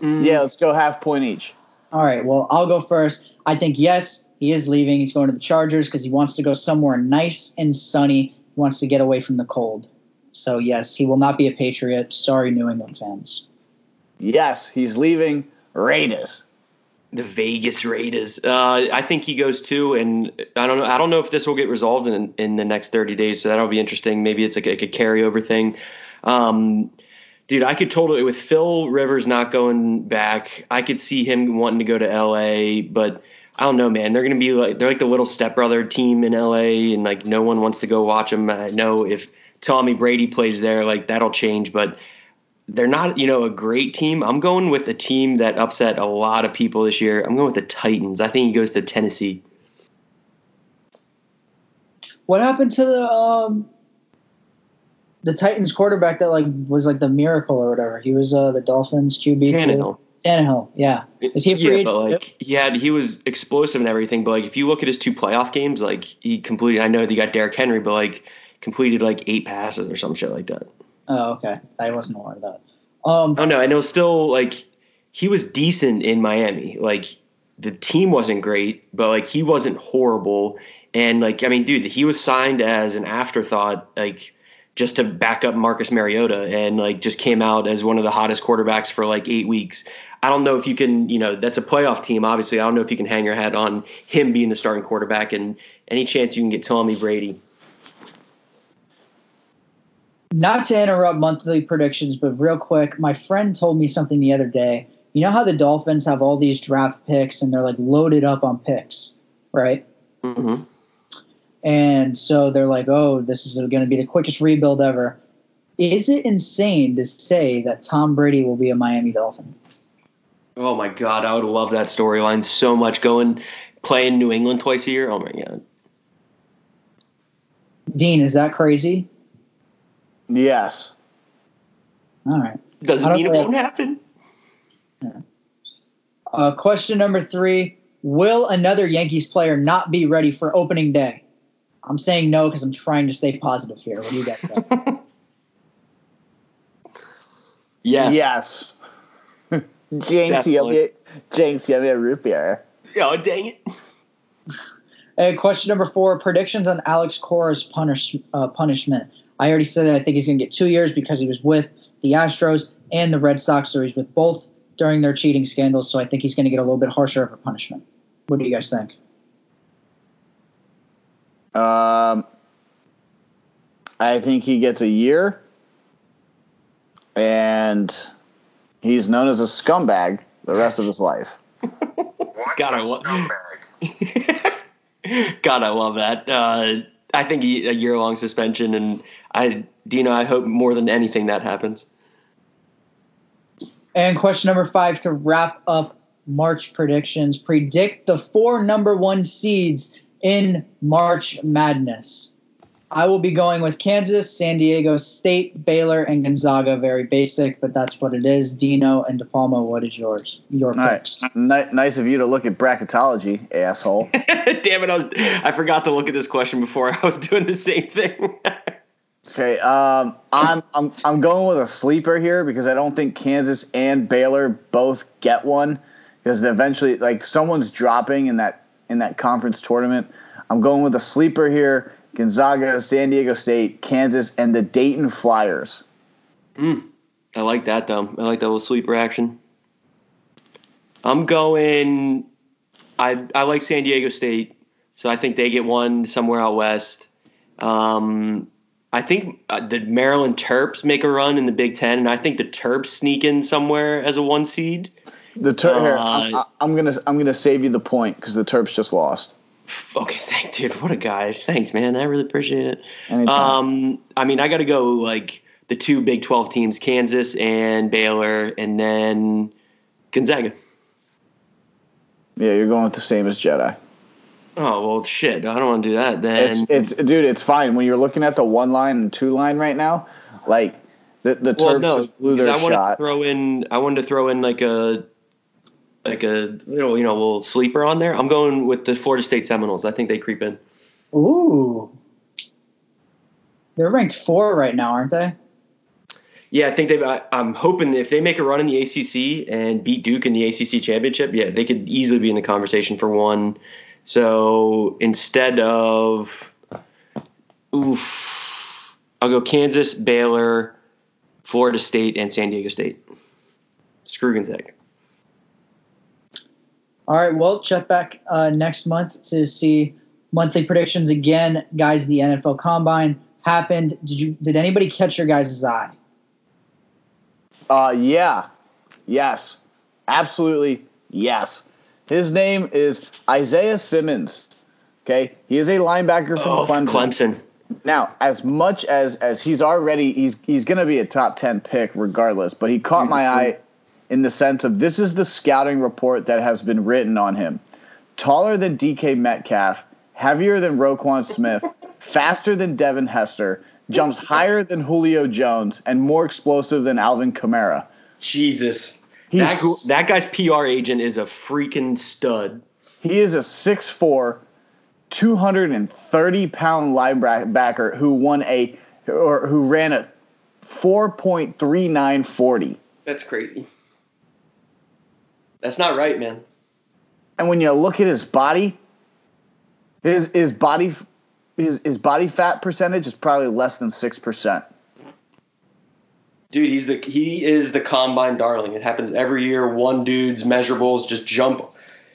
Mm, Yeah, let's go half point each. All right, well, I'll go first. I think, yes, he is leaving. He's going to the Chargers because he wants to go somewhere nice and sunny. He wants to get away from the cold. So, yes, he will not be a Patriot. Sorry, New England fans. Yes, he's leaving Raiders. The Vegas Raiders. Uh, I think he goes too, and I don't know. I don't know if this will get resolved in in the next thirty days. So that'll be interesting. Maybe it's like a, like a carryover thing. Um, dude, I could totally with Phil Rivers not going back. I could see him wanting to go to L.A., but I don't know, man. They're gonna be like they're like the little stepbrother team in L.A., and like no one wants to go watch them. I know if Tommy Brady plays there, like that'll change, but they're not, you know, a great team. I'm going with a team that upset a lot of people this year. I'm going with the Titans. I think he goes to Tennessee. What happened to the um, the Titans quarterback that like was like the miracle or whatever? He was uh, the Dolphins QB. too? Tannehill. Yeah. Is he a free yeah, but like he had, he was explosive and everything. But like, if you look at his two playoff games, like he completed. I know that you got Derrick Henry, but like completed like eight passes or some shit like that. Oh, okay. I wasn't aware of that. Um, Oh no, and it was still like he was decent in Miami. Like the team wasn't great, but like he wasn't horrible. And like I mean, dude, he was signed as an afterthought, like just to back up Marcus Mariota, and like just came out as one of the hottest quarterbacks for like eight weeks. I don't know if you can, you know, that's a playoff team. Obviously, I don't know if you can hang your hat on him being the starting quarterback, and any chance you can get Tommy Brady. not to interrupt monthly predictions, but real quick, my friend told me something the other day. You know how the Dolphins have all these draft picks and they're like loaded up on picks, right? Mm-hmm. And so they're like, oh, this is going to be the quickest rebuild ever. Is it insane to say that Tom Brady will be a Miami Dolphin? Oh my god, I would love that storyline so much. Going playing New England twice a year. Oh my god. Dean, is that crazy? Yes. All right. Doesn't mean it won't happen. Uh, question number three Will another Yankees player not be ready for opening day? I'm saying no because I'm trying to stay positive here. What do you guys think? Yes. Yes. Jinx, you owe me, Jinx, you owe me a root beer. Oh dang it! Uh, question number four: predictions on Alex Cora's punish uh, punishment. I already said that I think he's going to get two years because he was with the Astros and the Red Sox, so he's with both during their cheating scandals. So I think he's going to get a little bit harsher of a punishment. What do you guys think? Um, I think he gets a year, and he's known as a scumbag the rest of his life. God, a I wa- scumbag. God, I love that. Uh, I think he, a year long suspension, and I, Dino, I hope more than anything that happens. And question number five to wrap up March predictions. Predict the four number one seeds in March Madness. I will be going with Kansas, San Diego State, Baylor, and Gonzaga. Very basic, but that's what it is. Dino and DePalma, what is yours? Your picks. Nice, Ni- nice of you to look at bracketology, asshole. Damn it! I was I forgot to look at this question before. I was doing the same thing. Okay, um, I'm I'm I'm going with a sleeper here because I don't think Kansas and Baylor both get one because eventually, like someone's dropping in that in that conference tournament. I'm going with a sleeper here: Gonzaga, San Diego State, Kansas, and the Dayton Flyers. I like that though. I like that little sleeper action. I'm going. I I like San Diego State, so I think they get one somewhere out west. Um, I think uh, the Maryland Terps make a run in the Big Ten, and I think the Terps sneak in somewhere as a one seed. The here, Uh, I'm, I- I'm gonna I'm gonna save you the point because the Terps just lost. Okay, thank dude. What a guy. Thanks, man. I really appreciate it. Anytime. Um, I mean, I got to go like the two Big Twelve teams, Kansas and Baylor, and then Gonzaga. yeah, you're going with the same as JD. Oh well, shit. I don't want to do that. Then It's it's dude, it's fine when you're looking at the one line and two line right now. Like the the well, Terps no, just blew their I wanted shot. to throw in. I wanted to throw in like a like a you know you know little sleeper on there. I'm going with the Florida State Seminoles. I think they creep in. Ooh. They're ranked four right now, aren't they? Yeah, I think they. I'm hoping if they make a run in the ACC and beat Duke in the ACC championship, yeah, they could easily be in the conversation for one. So instead of, oof, I'll go Kansas, Baylor, Florida State, and San Diego State. Screw Gonzaga. All right, well, check back uh, next month to see monthly predictions again, guys. The NFL Combine happened. Did you? Did anybody catch your guys' eye? Uh yeah. Yes. Absolutely yes. His name is Isaiah Simmons. Okay? He is a linebacker from Oh, Clemson. Clemson. Now, as much as as he's already he's he's going to be a top 10 pick regardless, but he caught my eye in the sense of this is the scouting report that has been written on him. Taller than DK Metcalf, heavier than Roquan Smith, faster than Devin Hester, jumps higher than Julio Jones, and more explosive than Alvin Kamara. Jesus. That, that guy's PR agent is a freaking stud. He is a 6'4, 230 pound linebacker who won a or who ran a 4.3940. That's crazy. That's not right, man. And when you look at his body, his his body his, his body fat percentage is probably less than 6%. Dude, he's the he is the combine darling. It happens every year. One dude's measurables just jump.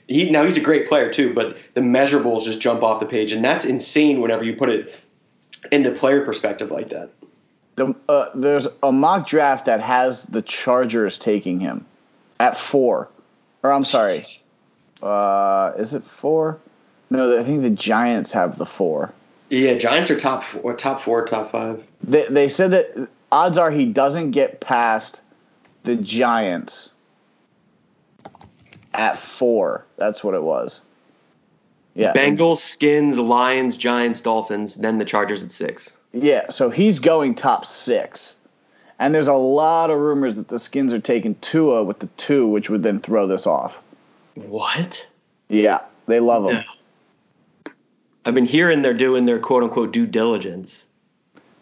He now he's a great player too, but the measurables just jump off the page, and that's insane. Whenever you put it into player perspective like that. The, uh, there's a mock draft that has the Chargers taking him at 4. Or I'm sorry. Uh, is it 4? No, I think the Giants have the 4. Yeah, Giants are top four, top four, top five. They, they said that odds are he doesn't get past the Giants at four. That's what it was. Yeah. Bengals, Skins, Lions, Giants, Dolphins, then the Chargers at six. Yeah. So he's going top six. And there's a lot of rumors that the Skins are taking Tua with the two, which would then throw this off. What? Yeah. They love him. I've been hearing they're doing their quote unquote due diligence.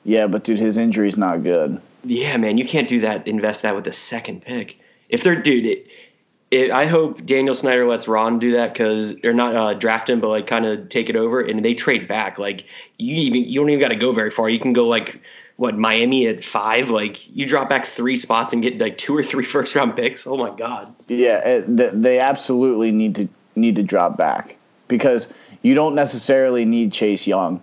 Yeah, but dude, his injury's not good. Yeah, man, you can't do that. Invest that with a second pick. If they're dude, it, it, I hope Daniel Snyder lets Ron do that because they're not uh, draft him, but like kind of take it over and they trade back. Like you even you don't even got to go very far. You can go like what Miami at five. Like you drop back three spots and get like two or three first round picks. Oh my god. Yeah, they absolutely need to need to drop back because you don't necessarily need Chase Young.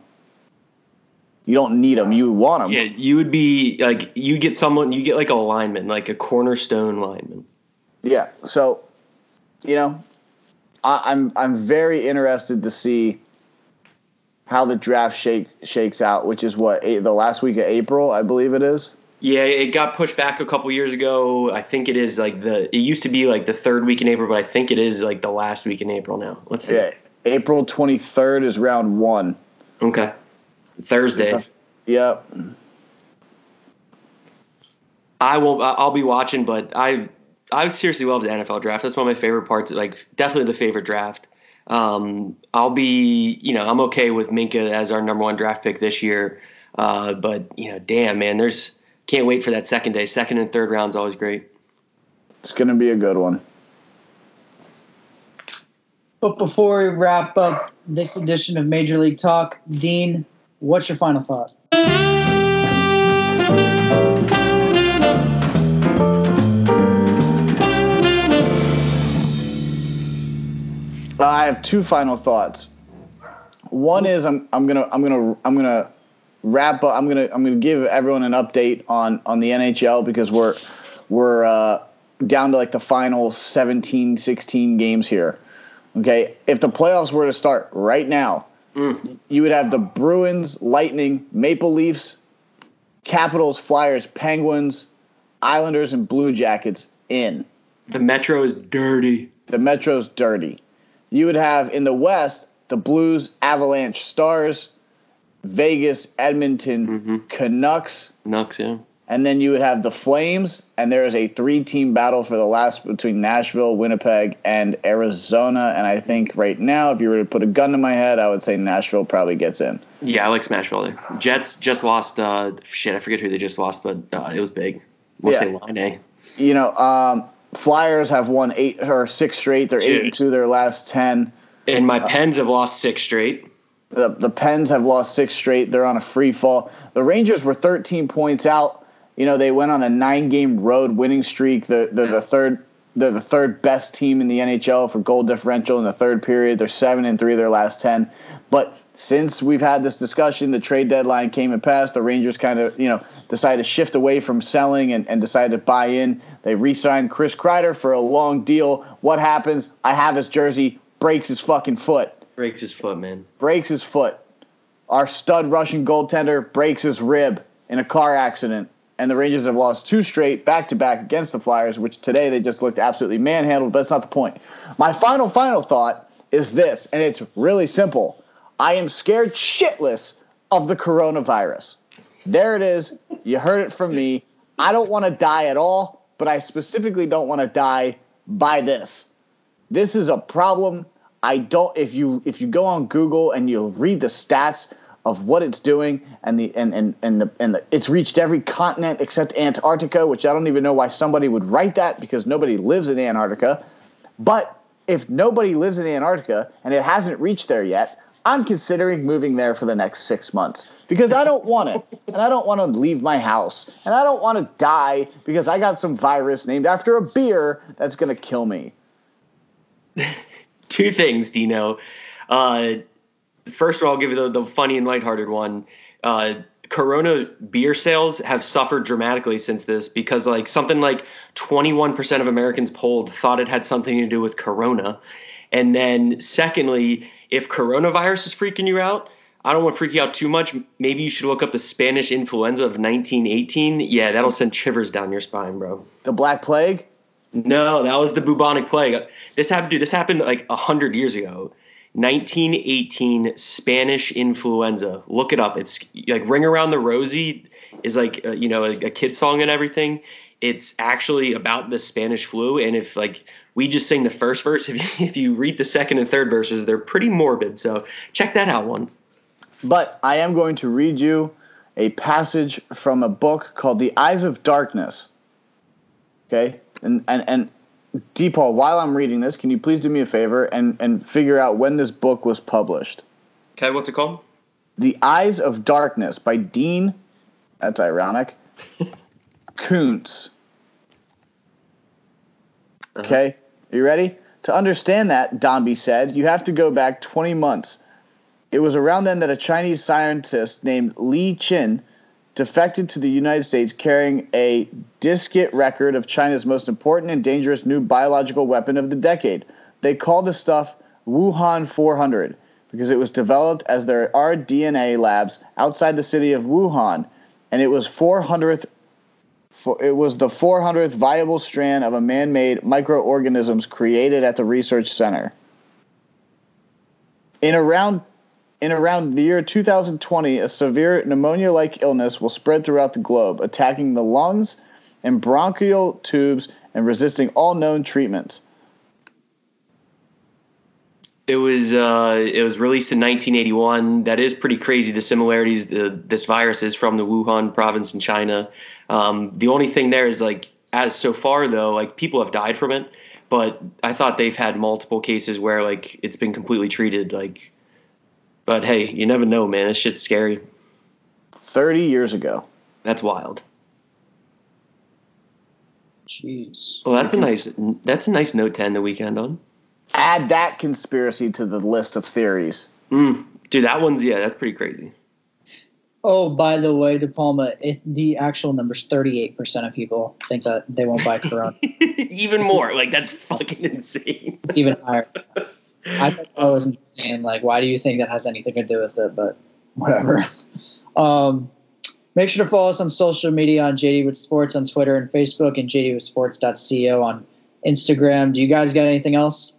You don't need him. You want him. Yeah, you would be like you get someone you get like a lineman, like a cornerstone lineman. Yeah. So, you know, I, I'm I'm very interested to see how the draft shake shakes out, which is what a, the last week of April, I believe it is. Yeah, it got pushed back a couple years ago. I think it is like the it used to be like the third week in April, but I think it is like the last week in April now. Let's see. Yeah. April 23rd is round one. Okay. Thursday. Yep. I. I- I'll be watching, but I I seriously love the NFL draft. That's one of my favorite parts. Like definitely the favorite draft. Um, I'll be you know I'm okay with Minka as our number one draft pick this year. Uh, but you know, damn man, there's can't wait for that second day. Second and third round's always great. It's going to be a good one. But before we wrap up this edition of Major League Talk, Dean, what's your final thought? I have two final thoughts. One is I'm I'm gonna I'm gonna I'm gonna wrap up. I'm gonna I'm gonna give everyone an update on on the NHL because we're we're uh, down to like the final 17, 16 games here. Okay, if the playoffs were to start right now, you would have the Bruins, Lightning, Maple Leafs, Capitals, Flyers, Penguins, Islanders, and Blue Jackets in The Metro is dirty. the Metro's dirty. You would have in the West the Blues, Avalanche, Stars, Vegas, Edmonton, Canucks, Nux, yeah. and then you would have the Flames. And there is a three-team battle for the last between Nashville, Winnipeg, and Arizona. And I think right now, if you were to put a gun to my head, I would say Nashville probably gets in. Yeah, I like Smashville there. Jets just lost. Uh, shit, I forget who they just lost, but uh, it was big. We'll Yeah. say line A. You know, um, Flyers have won eight or six straight. They're eight and two their last ten. And my uh, Pens have lost six straight. The the Pens have lost six straight. They're on a free fall. The Rangers were 13 points out. You know, they went on a nine game road winning streak. The they're the third they're the third best team in the NHL for goal differential in the third period. They're seven and three their last ten. But since we've had this discussion, the trade deadline came and passed. The Rangers kind of, you know, decided to shift away from selling and, and decided to buy in. They re-signed Chris Kreider for a long deal. What happens? I have his jersey, breaks his fucking foot Breaks his foot, man. breaks his foot. Our stud Russian goaltender breaks his rib in a car accident. And the Rangers have lost two straight back to back against the Flyers, which today they just looked absolutely manhandled, but that's not the point. My final, final thought is this, and it's really simple. I am scared shitless of the coronavirus. There it is. You heard it from me. I don't want to die at all, but I specifically don't want to die by this this is a problem i don't if you if you go on google and you read the stats of what it's doing and the and and and, the, and the, it's reached every continent except antarctica which i don't even know why somebody would write that because nobody lives in antarctica but if nobody lives in antarctica and it hasn't reached there yet i'm considering moving there for the next six months because i don't want it and i don't want to leave my house and i don't want to die because i got some virus named after a beer that's going to kill me Two things, Dino. Uh, first of all, I'll give you the, the funny and lighthearted one. Uh, Corona beer sales have suffered dramatically since this because like something like 21% of Americans polled thought it had something to do with Corona. And then secondly, if coronavirus is freaking you out, I don't want to freak you out too much. Maybe you should look up the Spanish influenza of 1918. Yeah, that'll send shivers down your spine, bro. the black plague No, that was the bubonic plague. This happened. Dude, this happened like hundred years ago. 1918 Spanish influenza. Look it up. It's like "Ring Around the Rosie" is like uh, you know a, a kid song and everything. It's actually about the Spanish flu, and if like we just sing the first verse, if you, if you read the second and third verses, they're pretty morbid. So check that out once. But I am going to read you a passage from a book called The Eyes of Darkness. Okay? And and and DePaul, while I'm reading this, can you please do me a favor and and figure out when this book was published? Okay, what's it called? The Eyes of Darkness by Dean. That's ironic. Koontz. Uh-huh. Okay, are you ready? To understand that, Dombey said, you have to go back 20 months. It was around then that a Chinese scientist named Li Chen defected to the United States carrying a diskette record of China's most important and dangerous new biological weapon of the decade. They called the stuff Wuhan 400 because it was developed as there are DNA labs outside the city of Wuhan, and it was 400th. For, it was the 400th viable strand of a man-made microorganisms created at the research center. In around in around the year 2020, a severe pneumonia-like illness will spread throughout the globe, attacking the lungs and bronchial tubes and resisting all known treatments. It was uh, it was released in 1981. That is pretty crazy. The similarities the, this virus is from the Wuhan province in China. Um, the only thing there is like as so far though, like people have died from it, but I thought they've had multiple cases where like it's been completely treated. Like, but hey, you never know, man. This shit's scary. 30 years ago. That's wild. Jeez. Well, that's a nice that's a nice note to end the weekend on. Add that conspiracy to the list of theories. Mm, dude, that one's yeah, that's pretty crazy. Oh, by the way, De Palma, it, the actual number's 38% of people think that they won't buy Corona. Even more, like that's fucking insane. it's even higher. I thought that was insane. Like, why do you think that has anything to do with it? But whatever. Um, make sure to follow us on social media on JD with Sports on Twitter and Facebook and JDWithSports.co on Instagram. Do you guys got anything else?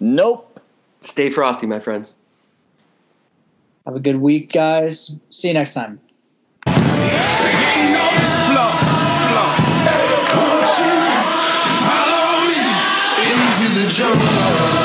Nope. Stay frosty, my friends. Have a good week, guys. See you next time. Flow, flow. Won't you follow me into the jungle?